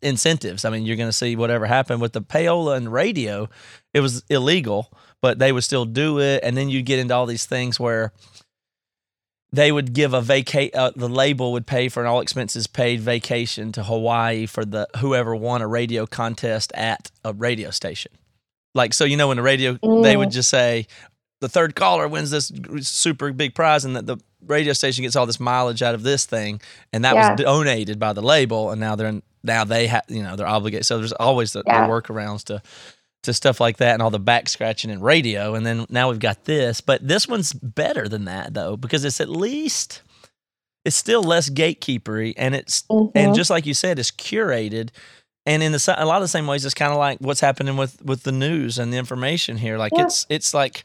incentives. I mean, you're going to see whatever happened with the payola and radio. It was illegal, but they would still do it, and then you get into all these things where they would give a vacate. Uh, the label would pay for an all expenses paid vacation to Hawaii for the whoever won a radio contest at a radio station. Like so, you know, when the radio they would Mm. just say the third caller wins this super big prize, and that the radio station gets all this mileage out of this thing, and that Yeah. was donated by the label, and now they're in, now they have you know they're obligated. So there's always the, Yeah. the workarounds to to stuff like that and all the back scratching in radio. And then now we've got this, but this one's better than that though, because it's at least it's still less gatekeepery and it's and Mhm. just like you said, it's curated. And in the a lot of the same ways, it's kind of like what's happening with with the news and the information here. Like Yeah. it's it's like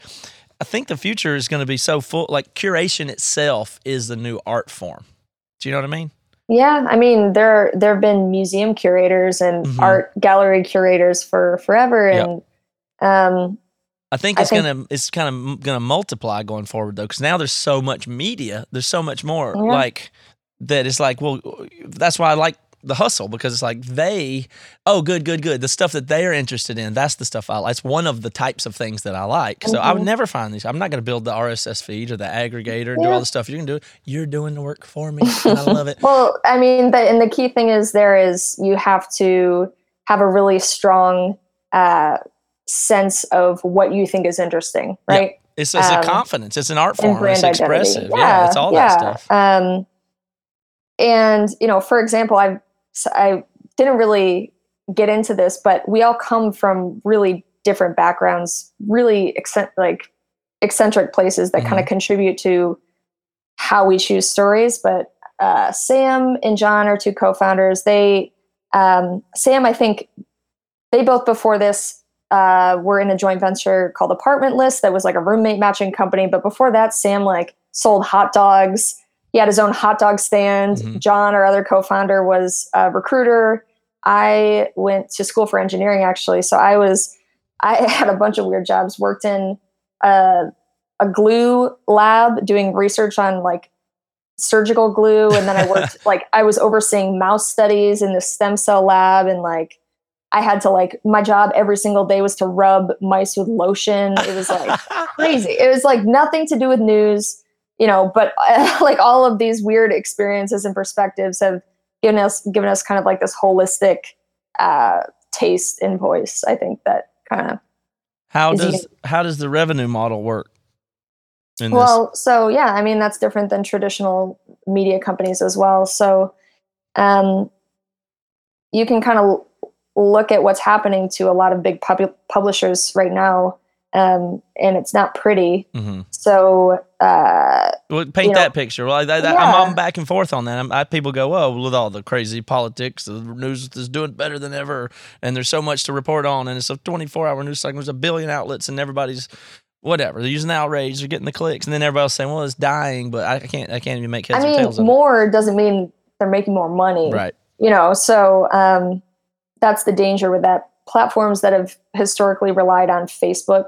I think the future is going to be so full. Like curation itself is the new art form. Do you know what I mean? Yeah i mean there there have been museum curators and Mhm. art gallery curators for forever Yep. and um I think I it's think- gonna it's kind of gonna multiply going forward though, because now there's so much media, there's so much more Yeah. like that. It's like, well, that's why I like the hustle because it's like they, oh, good, good, good. The stuff that they are interested in, that's the stuff I like. It's one of the types of things that I like. So I would Mhm. never find these. I'm not gonna build the RSS feed or the aggregator and do all the stuff you're gonna do. You're doing the work for me, and I love it. Well, I mean, the, and the key thing is there is you have to have a really strong uh, sense of what you think is interesting, Yeah. right? It's, it's Um, a confidence. It's an art form. It's expressive. Yeah, it's all that stuff. Um, and you know, for example, I I didn't really get into this, but we all come from really different backgrounds, really like eccentric places that Mm-hmm. kind of contribute to how we choose stories. But uh, Sam and John are two co-founders. They um, Sam, I think, they both before this uh, were in a joint venture called Apartment List that was like a roommate matching company. But before that, Sam like sold hot dogs. He had his own hot dog stand. Mhm. John, our other co-founder, was a recruiter. I went to school for engineering actually, so I was I had a bunch of weird jobs. Worked in a, a glue lab doing research on like surgical glue, and then I worked like I was overseeing mouse studies in the stem cell lab, and like I had to like my job every single day was to rub mice with lotion. It was like crazy. It was like nothing to do with news, you know, but uh, like all of these weird experiences and perspectives have given us given us kind of like this holistic uh, taste and voice. I think that kind of how does how does the revenue model work? In this? well. So yeah, I mean that's different than traditional media companies as well. So um, you can kind of look at what's happening to a lot of big pub- publishers right now, um, and it's not pretty. hmm So uh, Well, paint You know, that picture. Well, that, that, Yeah. I'm, I'm back and forth on that. I, people go, "Well, with all the crazy politics, the news is doing better than ever, and there's so much to report on, and it's a 24-hour news cycle. There's a billion outlets, and everybody's whatever. They're using the outrage, they're getting the clicks, and then everybody's saying, "Well, it's dying," but I can't, I can't even make heads I or mean, tails of more doesn't mean they're making more money. Right. you know so um, that's the danger with that platforms that have historically relied on facebook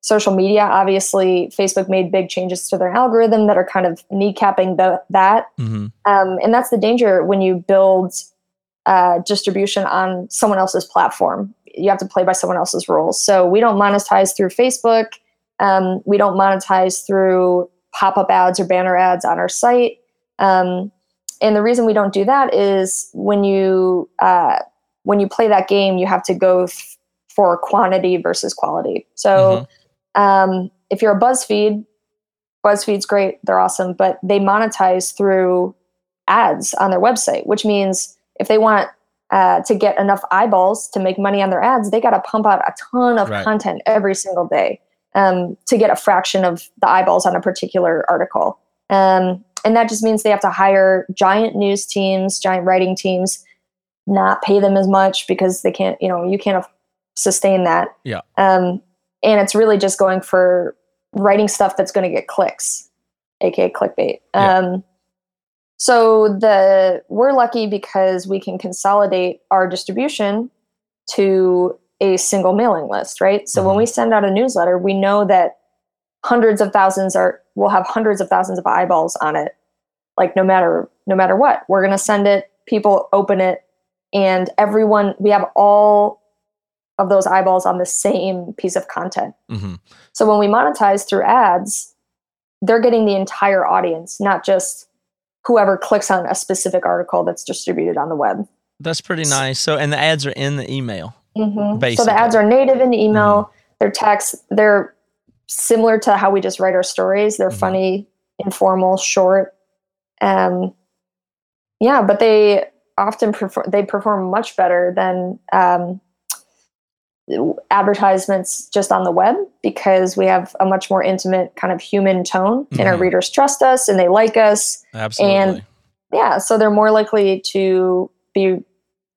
social media. Obviously facebook made big changes to their algorithm that are kind of kneecapping the, that. Hmm um, and that's the danger when you build uh, distribution on someone else's platform. You have to play by someone else's rules. So we don't monetize through facebook. Um, we don't monetize through pop-up ads or banner ads on our site. Um, and the reason we don't do that is when you uh, when you play that game you have to go th- for quantity versus quality. So um, if you're a buzzfeed buzzfeed's great they're awesome but they monetize through ads on their website which means if they want uh, to get enough eyeballs to make money on their ads they got to pump out a ton of Right. content every single day um, to get a fraction of the eyeballs on a particular article. Um, and that just means they have to hire giant news teams giant writing teams not pay them as much because they can't you know you can't sustain that Yeah. um, and it's really just going for writing stuff that's going to get clicks aka clickbait Yeah. um, so the we're lucky because we can consolidate our distribution to a single mailing list right so when Mhm. we send out a newsletter we know that hundreds of thousands are will have hundreds of thousands of eyeballs on it like no matter no matter what we're going to send it people open it and everyone we have all of those eyeballs on the same piece of content hmm so when we monetize through ads they're getting the entire audience not just whoever clicks on a specific article that's distributed on the web That's pretty nice. So, and the ads are in the email. Mhm. So the ads are native in the email. They're text. They're similar to how we just write our stories. They're Mhm. funny, informal, short. Um, yeah, but they often perform. They perform much better than um, advertisements just on the web because we have a much more intimate kind of human tone, and our readers trust us and they like us. Absolutely. And yeah, so they're more likely to be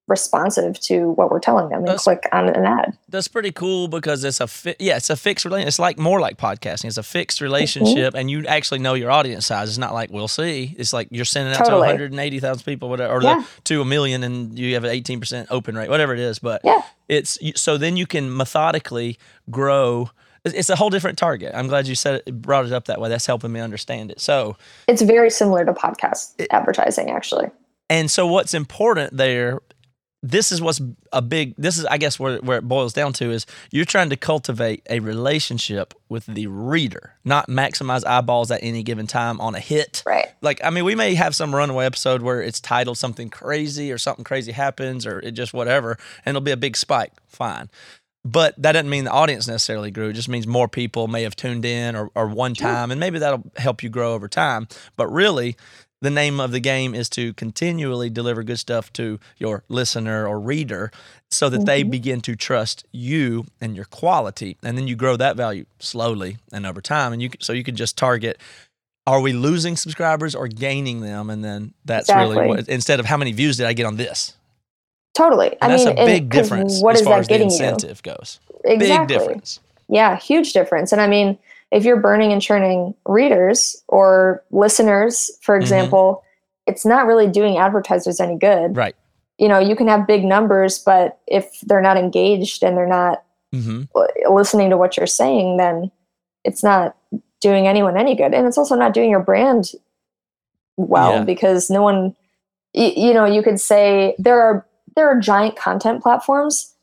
responsive to what we're telling them and That's- click on an ad. That's pretty cool because it's a fi- yeah, it's a fixed relationship. It's like more like podcasting. It's a fixed relationship, Mm-hmm. and you actually know your audience size. It's not like we'll see. It's like you're sending out Totally. to 180,000 people, whatever, or Yeah. the, to a million, and you have an 18 percent open rate, whatever it is. But Yeah. it's so then you can methodically grow. It's- It's a whole different target. I'm glad you said it, brought it up that way. That's helping me understand it. So It's very similar to podcast advertising, actually. And so what's important there, this is what's a big this is I guess where where it boils down to is you're trying to cultivate a relationship with the reader, not maximize eyeballs at any given time on a hit. Right. Like I mean, we may have some runaway episode where it's titled something crazy or something crazy happens or it just whatever, and it'll be a big spike. Fine. But that doesn't mean the audience necessarily grew. It just means more people may have tuned in or, or one time, and maybe that'll help you grow over time. But really, the name of the game is to continually deliver good stuff to your listener or reader so that they mm-hmm. begin to trust you and your quality and then you grow that value slowly and over time and you so you can just target are we losing subscribers or gaining them and then that's really what instead of how many views did I get on this Totally. and I that's mean, a big difference What as is far that as the getting you? incentive goes Exactly. big difference Yeah, huge difference. And I mean, if you're burning and churning readers or listeners, for Mm-hmm. example, it's not really doing advertisers any good. right You know, you can have big numbers, but if they're not engaged and they're not hmm listening to what you're saying, then it's not doing anyone any good. And it's also not doing your brand well Yeah. because no one, you know, you could say there are there are giant content platforms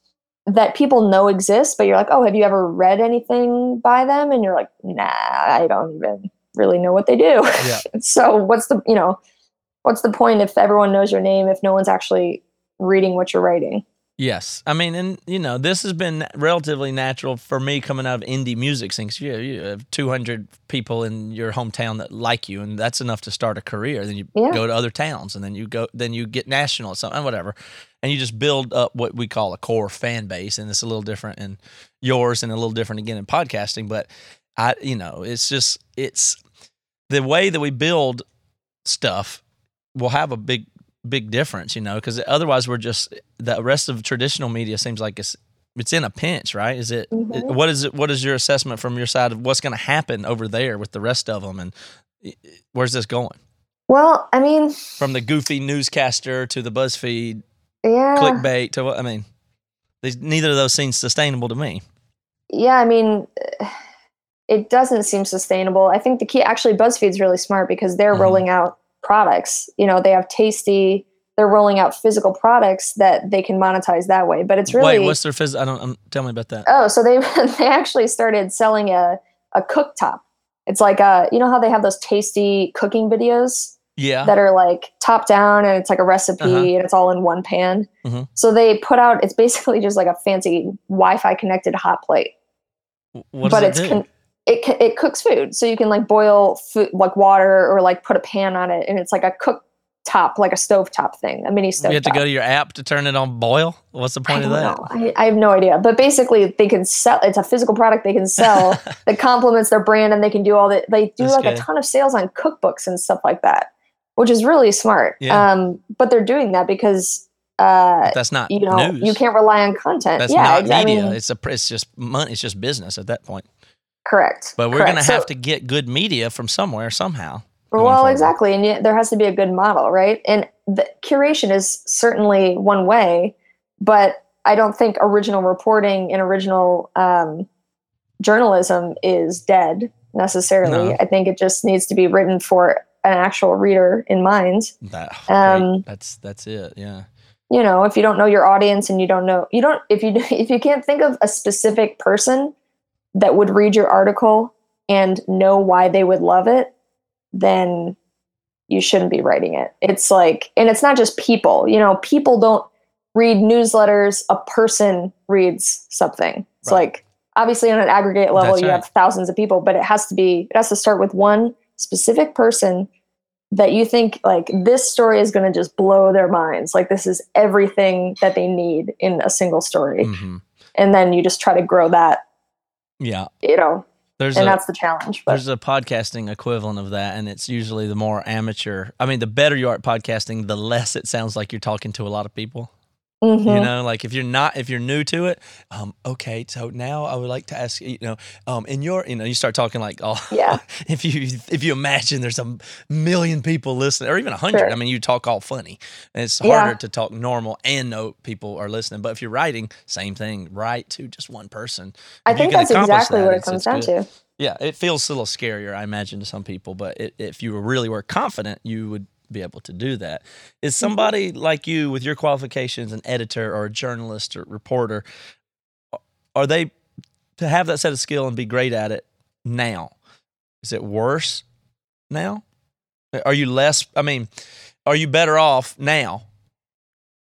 that people know exist, but you're like, oh, have you ever read anything by them? And you're like, nah, I don't even really know what they do. Yeah. so what's the you know, what's the point if everyone knows your name if no one's actually reading what you're writing? Yes, I mean, and you know, this has been relatively natural for me coming out of indie music since You, you have 200 people in your hometown that like you, and that's enough to start a career. Then you Yeah. go to other towns, and then you go, then you get national or something, whatever. And you just build up what we call a core fan base, and it's a little different in yours and a little different again in podcasting. But I, you know, it's just it's the way that we build stuff will have a big big difference, you know, because otherwise we're just the rest of traditional media seems like it's it's in a pinch, right? Is it Mhm. what is it? What is your assessment from your side of what's going to happen over there with the rest of them, and where's this going? Well, I mean, From the goofy newscaster to the BuzzFeed yeah. clickbait to what I mean, these, neither of those seem sustainable to me. yeah, I mean, it doesn't seem sustainable. I think the key, actually, BuzzFeed's really smart because they're Mhm. rolling out products. You know, they have Tasty. They're rolling out physical products that they can monetize that way. But it's really Wait, what's their phys? I don't. Um, tell me about that. oh, so they they actually started selling a a cooktop. It's like a you know how they have those tasty cooking videos yeah, that are like top down and it's like a recipe Uh-huh. and it's all in one pan. Mhm. So they put out it's basically just like a fancy Wi-Fi connected hot plate what but it it's con- it it cooks food, so you can like boil food like water or like put a pan on it, and it's like a cook top, like a stove top thing, a mini stove. you have to go to your app to turn it on boil. What's the point of that? I, I have no idea, but basically they can sell. It's a physical product they can sell that complements their brand, and they can do all that. They do That's like good. a ton of sales on cookbooks and stuff like that, which is really smart. Yeah. Um, but they're doing that because uh, That's not you know news. you can't rely on content. That's yeah, not ex- I media. mean, it's a. It's just money. It's just business at that point. correct. But we're gonna So- have to get good media from somewhere somehow. Well, forward. exactly, and yet there has to be a good model, right? And the curation is certainly one way, but I don't think original reporting and original um, journalism is dead necessarily. No. I think it just needs to be written for an actual reader in mind. That, Um. That's that's it. Yeah. You know, if you don't know your audience and you don't know, you don't if you if you can't think of a specific person that would read your article and know why they would love it, then you shouldn't be writing it. It's like, and it's not just people, you know, people don't read newsletters, a person reads something. It's Right. like, obviously, on an aggregate level, That's you right. have thousands of people, but it has to be, it has to start with one specific person that you think, like, this story is going to just blow their minds. Like, this is everything that they need in a single story. hmm And then you just try to grow that, Yeah. you know, There's and a that's the challenge. But there's a podcasting equivalent of that, and it's usually the more amateur. I mean, the better you are at podcasting, the less it sounds like you're talking to a lot of people. Mhm. You know, like if you're not, if you're new to it, um, okay, so now I would like to ask you, you know, um, in your, you know, you start talking like, oh, Yeah. if you if you imagine there's a million people listening, or even a hundred, Sure. I mean, you talk all funny, and it's Yeah. harder to talk normal and know people are listening. But if you're writing, same thing, write to just one person. I If think that's exactly that, what it comes down good. to. Yeah, it feels a little scarier, I imagine, to some people. But it, if you really were confident, you would be able to do that. Is somebody like you, with your qualifications, an editor or a journalist or reporter, are they to have that set of skill and be great at it now? Is it worse now? Are you less? I mean, are you better off now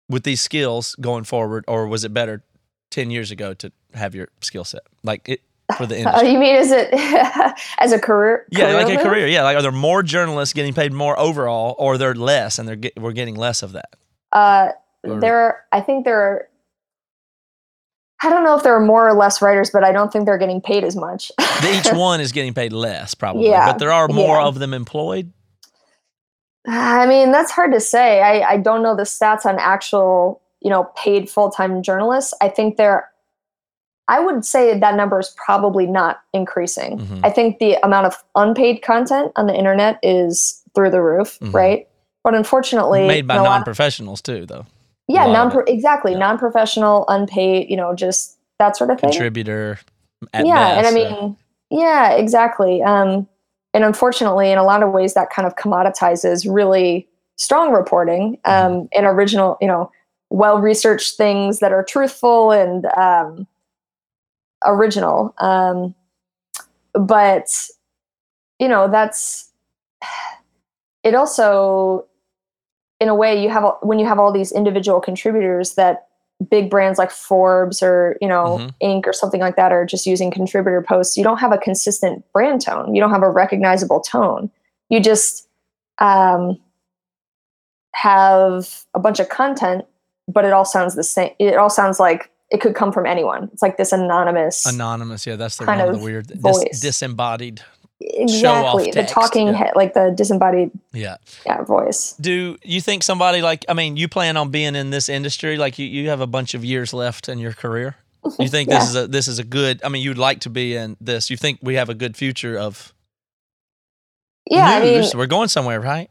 with these skills going forward, or was it better ten years ago to have your skill set like it for the industry? Oh, you mean is it as a career? Yeah, like a career. Yeah, like are there more journalists getting paid more overall, or they're less, and they're get, we're getting less of that? Uh, Or- there, are, I think there are. I don't know if there are more or less writers, but I don't think they're getting paid as much. Each one is getting paid less, probably, Yeah, but there are more yeah. of them employed. I mean, that's hard to say. I, I don't know the stats on actual, you know, paid full time journalists. I think they're. I would say that number is probably not increasing. Mhm. I think the amount of unpaid content on the internet is through the roof, Mhm. right? But unfortunately, Made by lot- non-professionals too, though. yeah, non exactly Yeah. non-professional, unpaid, you know, just that sort of thing. Contributor. At yeah, and I best, mean, yeah, exactly. Um, and unfortunately, in a lot of ways, that kind of commoditizes really strong reporting Mm-hmm. um, and original, you know, well-researched things that are truthful and um, original. Um, but you know, that's it. Also, in a way, you have when you have all these individual contributors that big brands like Forbes or you know Mhm. Inc. or something like that are just using contributor posts. You don't have a consistent brand tone. You don't have a recognizable tone. You just um, have a bunch of content but it all sounds the same. It all sounds like it could come from anyone. It's like this anonymous, Anonymous, yeah, that's the kind of the weird dis- voice. disembodied. exactly the talking yeah. head, like the disembodied Yeah. yeah, voice. Do you think somebody like I mean, you plan on being in this industry like you, you have a bunch of years left in your career? You think Yeah. this is a this is a good I mean, you'd like to be in this. You think we have a good future of Yeah, I mean, news? We're going somewhere, right?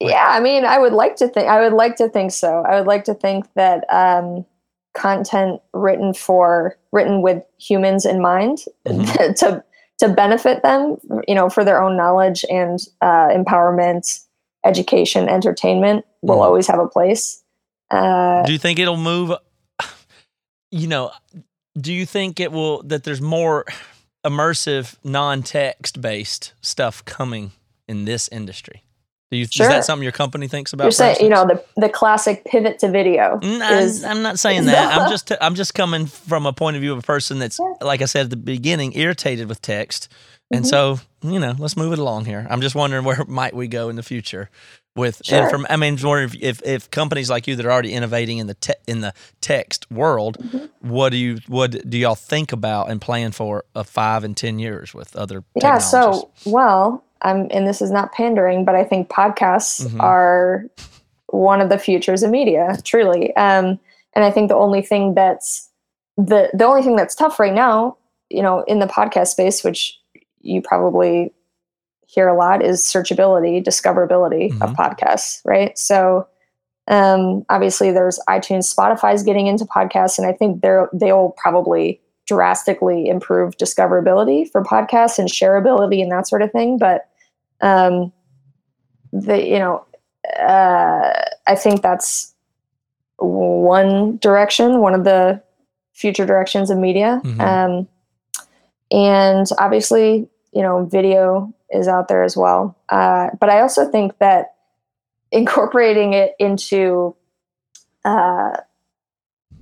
yeah, I mean, I would like to think. I would like to think so. I would like to think that um, content written for written with humans in mind Mhm. to to benefit them, you know, for their own knowledge and uh, empowerment, education, entertainment will Mhm. always have a place. Uh, Do you think it'll move? You know, do you think it will that there's more immersive, non-text based stuff coming in this industry? Do you Sure. is that something your company thinks about? you're saying, you know, the the classic pivot to video Mm, I'm- is I'm not saying that. I'm just I'm just coming from a point of view of a person that's Yeah. like I said at the beginning, irritated with text, and Mhm. so you know, let's move it along here. I'm just wondering where might we go in the future with Sure. inform- I mean, just wondering if, if if companies like you that are already innovating in the te- in the text world, Mhm. what do you what do y'all think about and plan for a five and ten years with other people? Yeah. So, well, I'm, and this is not pandering, but I think podcasts Mhm. are one of the futures of media, truly. Um, and I think the only thing that's the the only thing that's tough right now, you know, in the podcast space, which you probably hear a lot, is searchability, discoverability of Mhm. podcasts, right? So. Um, obviously, there's iTunes, Spotify's getting into podcasts, and I think they're they'll probably drastically improve discoverability for podcasts and shareability and that sort of thing. But um, the you know, uh, I think that's one direction, one of the future directions of media. Mhm. Um, and obviously, you know, video is out there as well. Uh, but I also think that incorporating it into uh,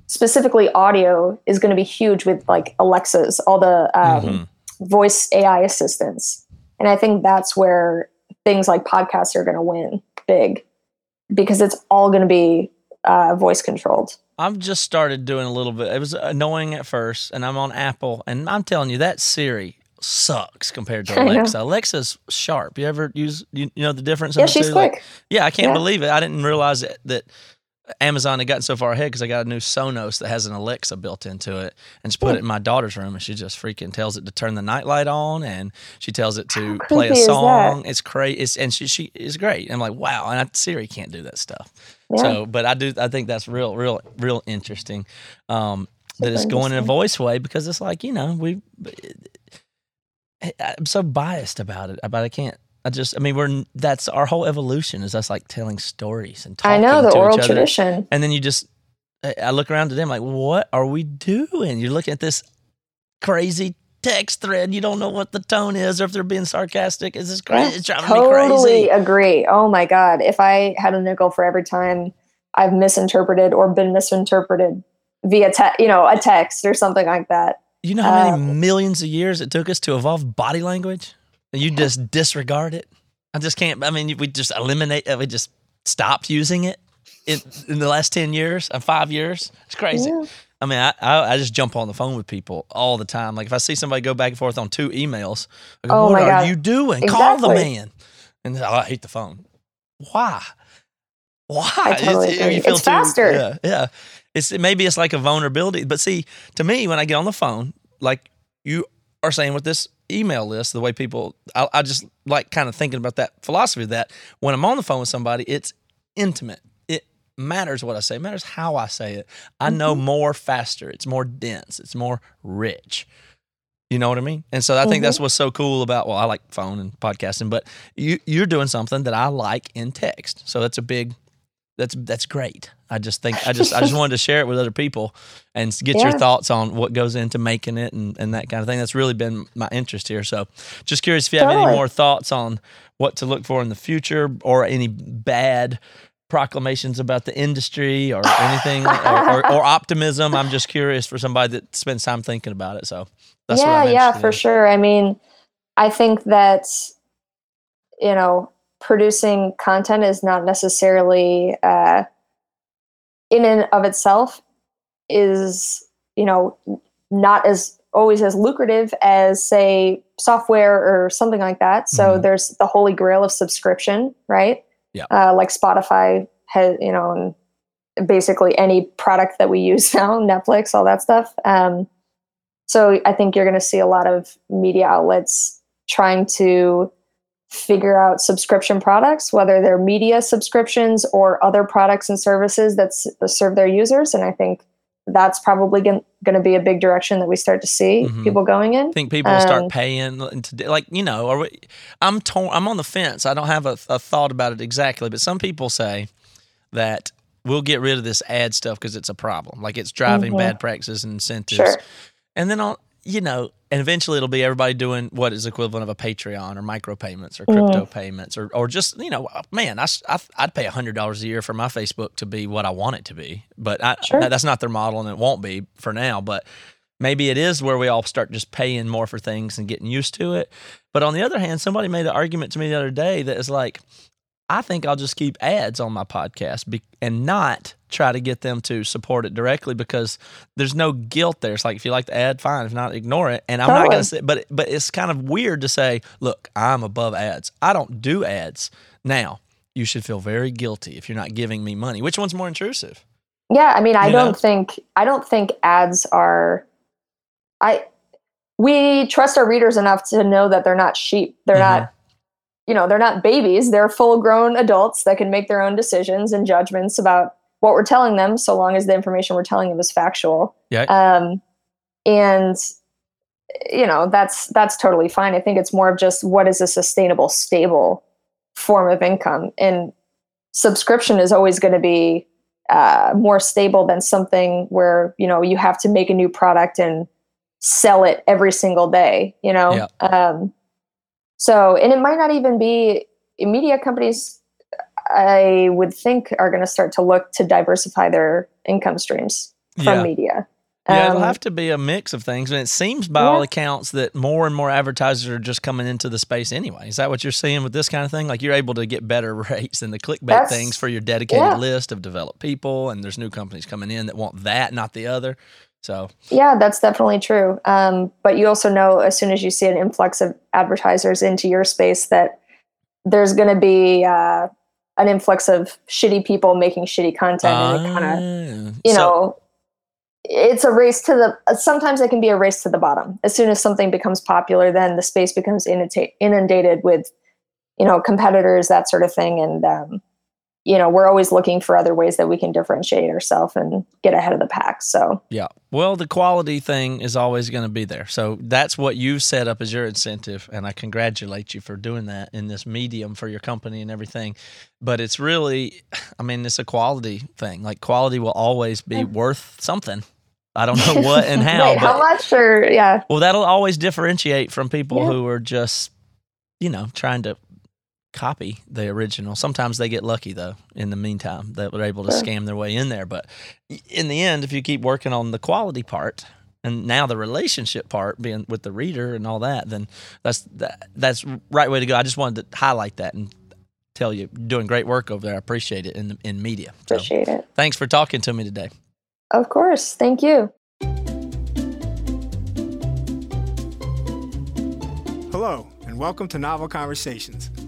specifically audio is going to be huge with like Alexa's, all the um, Mhm. voice AI assistants. And I think that's where things like podcasts are going to win big because it's all going to be uh, voice controlled. I've just started doing a little bit. It was annoying at first, and I'm on Apple, and I'm telling you that Siri sucks compared to. Alexa. Alexa's sharp. You ever use you, you know the difference? Yeah, she's two? Like, quick. yeah, I can't Yeah. believe it. I didn't realize that, that Amazon had gotten so far ahead because I got a new Sonos that has an Alexa built into it, and she put Hmm. it in my daughter's room, and she just freaking tells it to turn the nightlight on, and she tells it to How play a creepy is that? song. It's crazy. It's and she she is great. I'm like, wow, and I, Siri can't do that stuff. Yeah. So, but I do. I think that's real, real, real interesting. Um, that it's going in a voice way because it's like you know we. I'm so biased about it, but I can't. I just. I mean, we're that's our whole evolution is us like telling stories and talking. I know the oral tradition. And then you just. I look around to them like, what are we doing? You're looking at this crazy text thread. You don't know what the tone is or if they're being sarcastic. Is this crazy? It's driving totally me crazy. agree. Oh my god! If I had a nickel for every time I've misinterpreted or been misinterpreted via te- you know, a text or something like that. You know how many Uh, millions of years it took us to evolve body language? And you just disregard it? I just can't. I mean, we just eliminate it. We just stopped using it in, in the last 10 years, uh, five years. It's crazy. Yeah. I mean, I, I, I just jump on the phone with people all the time. Like if I see somebody go back and forth on two emails, I go, Oh what are God. you doing? Call the man. And oh, I hate the phone. Why? Why? I totally It's- agree. you feel It's too- faster. Yeah, yeah. It's maybe it's like a vulnerability, but see, to me, when I get on the phone, like you are saying with this email list, the way people, I, I just like kind of thinking about that philosophy that when I'm on the phone with somebody, it's intimate. It matters what I say, it matters how I say it. I know Mm-hmm. more faster. It's more dense. It's more rich. You know what I mean? And so I think Mm-hmm. that's what's so cool about well, I like phone and podcasting, but you you're doing something that I like in text. So that's a big that's that's great. I just think I just I just wanted to share it with other people and get your thoughts on what goes into making it and, and that kind of thing. That's really been my interest here. So just curious if you have any more thoughts on what to look for in the future or any bad proclamations about the industry or anything or, or, or optimism. I'm just curious for somebody that spends time thinking about it. So that's what yeah, yeah, for in. sure. I mean, I think that you know, producing content is not necessarily uh, in and of itself is you know not as always as lucrative as say software or something like that so Mhm. there's the holy grail of subscription right Yeah. uh, like spotify has you know and basically any product that we use now netflix all that stuff um, so i think you're going to see a lot of media outlets trying to figure out subscription products whether they're media subscriptions or other products and services that serve their users. And i think that's probably going to be a big direction that we start to see Mhm. people going in. I think people will start Um, paying into like you know we- I'm torn I'm on the fence. I don't have a, a thought about it exactly but some people say that we'll get rid of this ad stuff because it's a problem. Like it's driving Mhm. bad practices and incentives. Sure. And then I'll you know and eventually it'll be everybody doing what is equivalent of a Patreon or micropayments or crypto payments or or just you know man I, I, would pay hundred dollars a year for my Facebook to be what I want it to be but I, Sure. that's not their model and it won't be for now but maybe it is where we all start just paying more for things and getting used to it. But on the other hand, somebody made an argument to me the other day that is like, I think I'll just keep ads on my podcast be- and not try to get them to support it directly because there's no guilt there. It's like if you like the ad, fine. If not, ignore it. And I'm not going to say, but but it's kind of weird to say, look, I'm above ads. I don't do ads. Now you should feel very guilty if you're not giving me money. Which one's more intrusive? Yeah, I mean, I You don't know? think I don't think ads are. I we trust our readers enough to know that they're not sheep. They're Mhm. not, you know, they're not babies. They're full-grown adults that can make their own decisions and judgments about what we're telling them, so long as the information we're telling them is factual. Yeah. Um, and you know, that's that's totally fine. I think it's more of just what is a sustainable, stable form of income, and subscription is always going to be uh, more stable than something where you know you have to make a new product and sell it every single day you know Yeah. um, so and it might not even be media companies i would think are going to start to look to diversify their income streams from Yeah. media Yeah, it'll Um, have to be a mix of things. And it seems by all accounts that more and more advertisers are just coming into the space anyway. Is that what you're seeing with this kind of thing? Like you're able to get better rates than the clickbait That's- things for your dedicated yeah. list of developed people. And there's new companies coming in that want that, not the other. So, Yeah, that's definitely true. Um, but you also know as soon as you see an influx of advertisers into your space that there's going to be uh, an influx of shitty people making shitty content, and it kind of Ah. you So- know it's a race to the sometimes it can be a race to the bottom as soon as something becomes popular then the space becomes inunda- inundated with you know competitors that sort of thing and um, you know we're always looking for other ways that we can differentiate ourselves and get ahead of the pack so Yeah. Well, the quality thing is always going to be there. So that's what you've set up as your incentive. And I congratulate you for doing that in this medium for your company and everything. But it's really, I mean, it's a quality thing. Like quality will always be mm. worth something. I don't know what and how. Wait, how much or yeah well, that'll always differentiate from people Yeah. who are just, you know, trying to copy the original. Sometimes they get lucky though. In the meantime, that they're able to Sure. scam their way in there. But in the end, if you keep working on the quality part and now the relationship part, being with the reader and all that, then that's that, that's right way to go. I just wanted to highlight that and tell you, you're doing great work over there. I appreciate it in in media. So appreciate it thanks for talking to me today. of course thank you Hello, and welcome to Novel Conversations,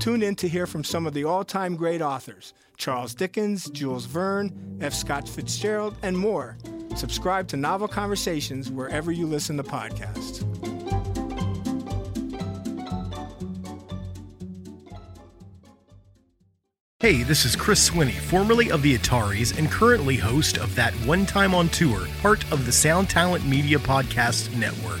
Tune in to hear from some of the all time great authors Charles Dickens, Jules Verne, F. Scott Fitzgerald, and more. Subscribe to Novel Conversations wherever you listen to podcasts. Hey, this is Chris Swinney, formerly of the Ataris and currently host of That One Time on Tour, part of the Sound Talent Media Podcast Network.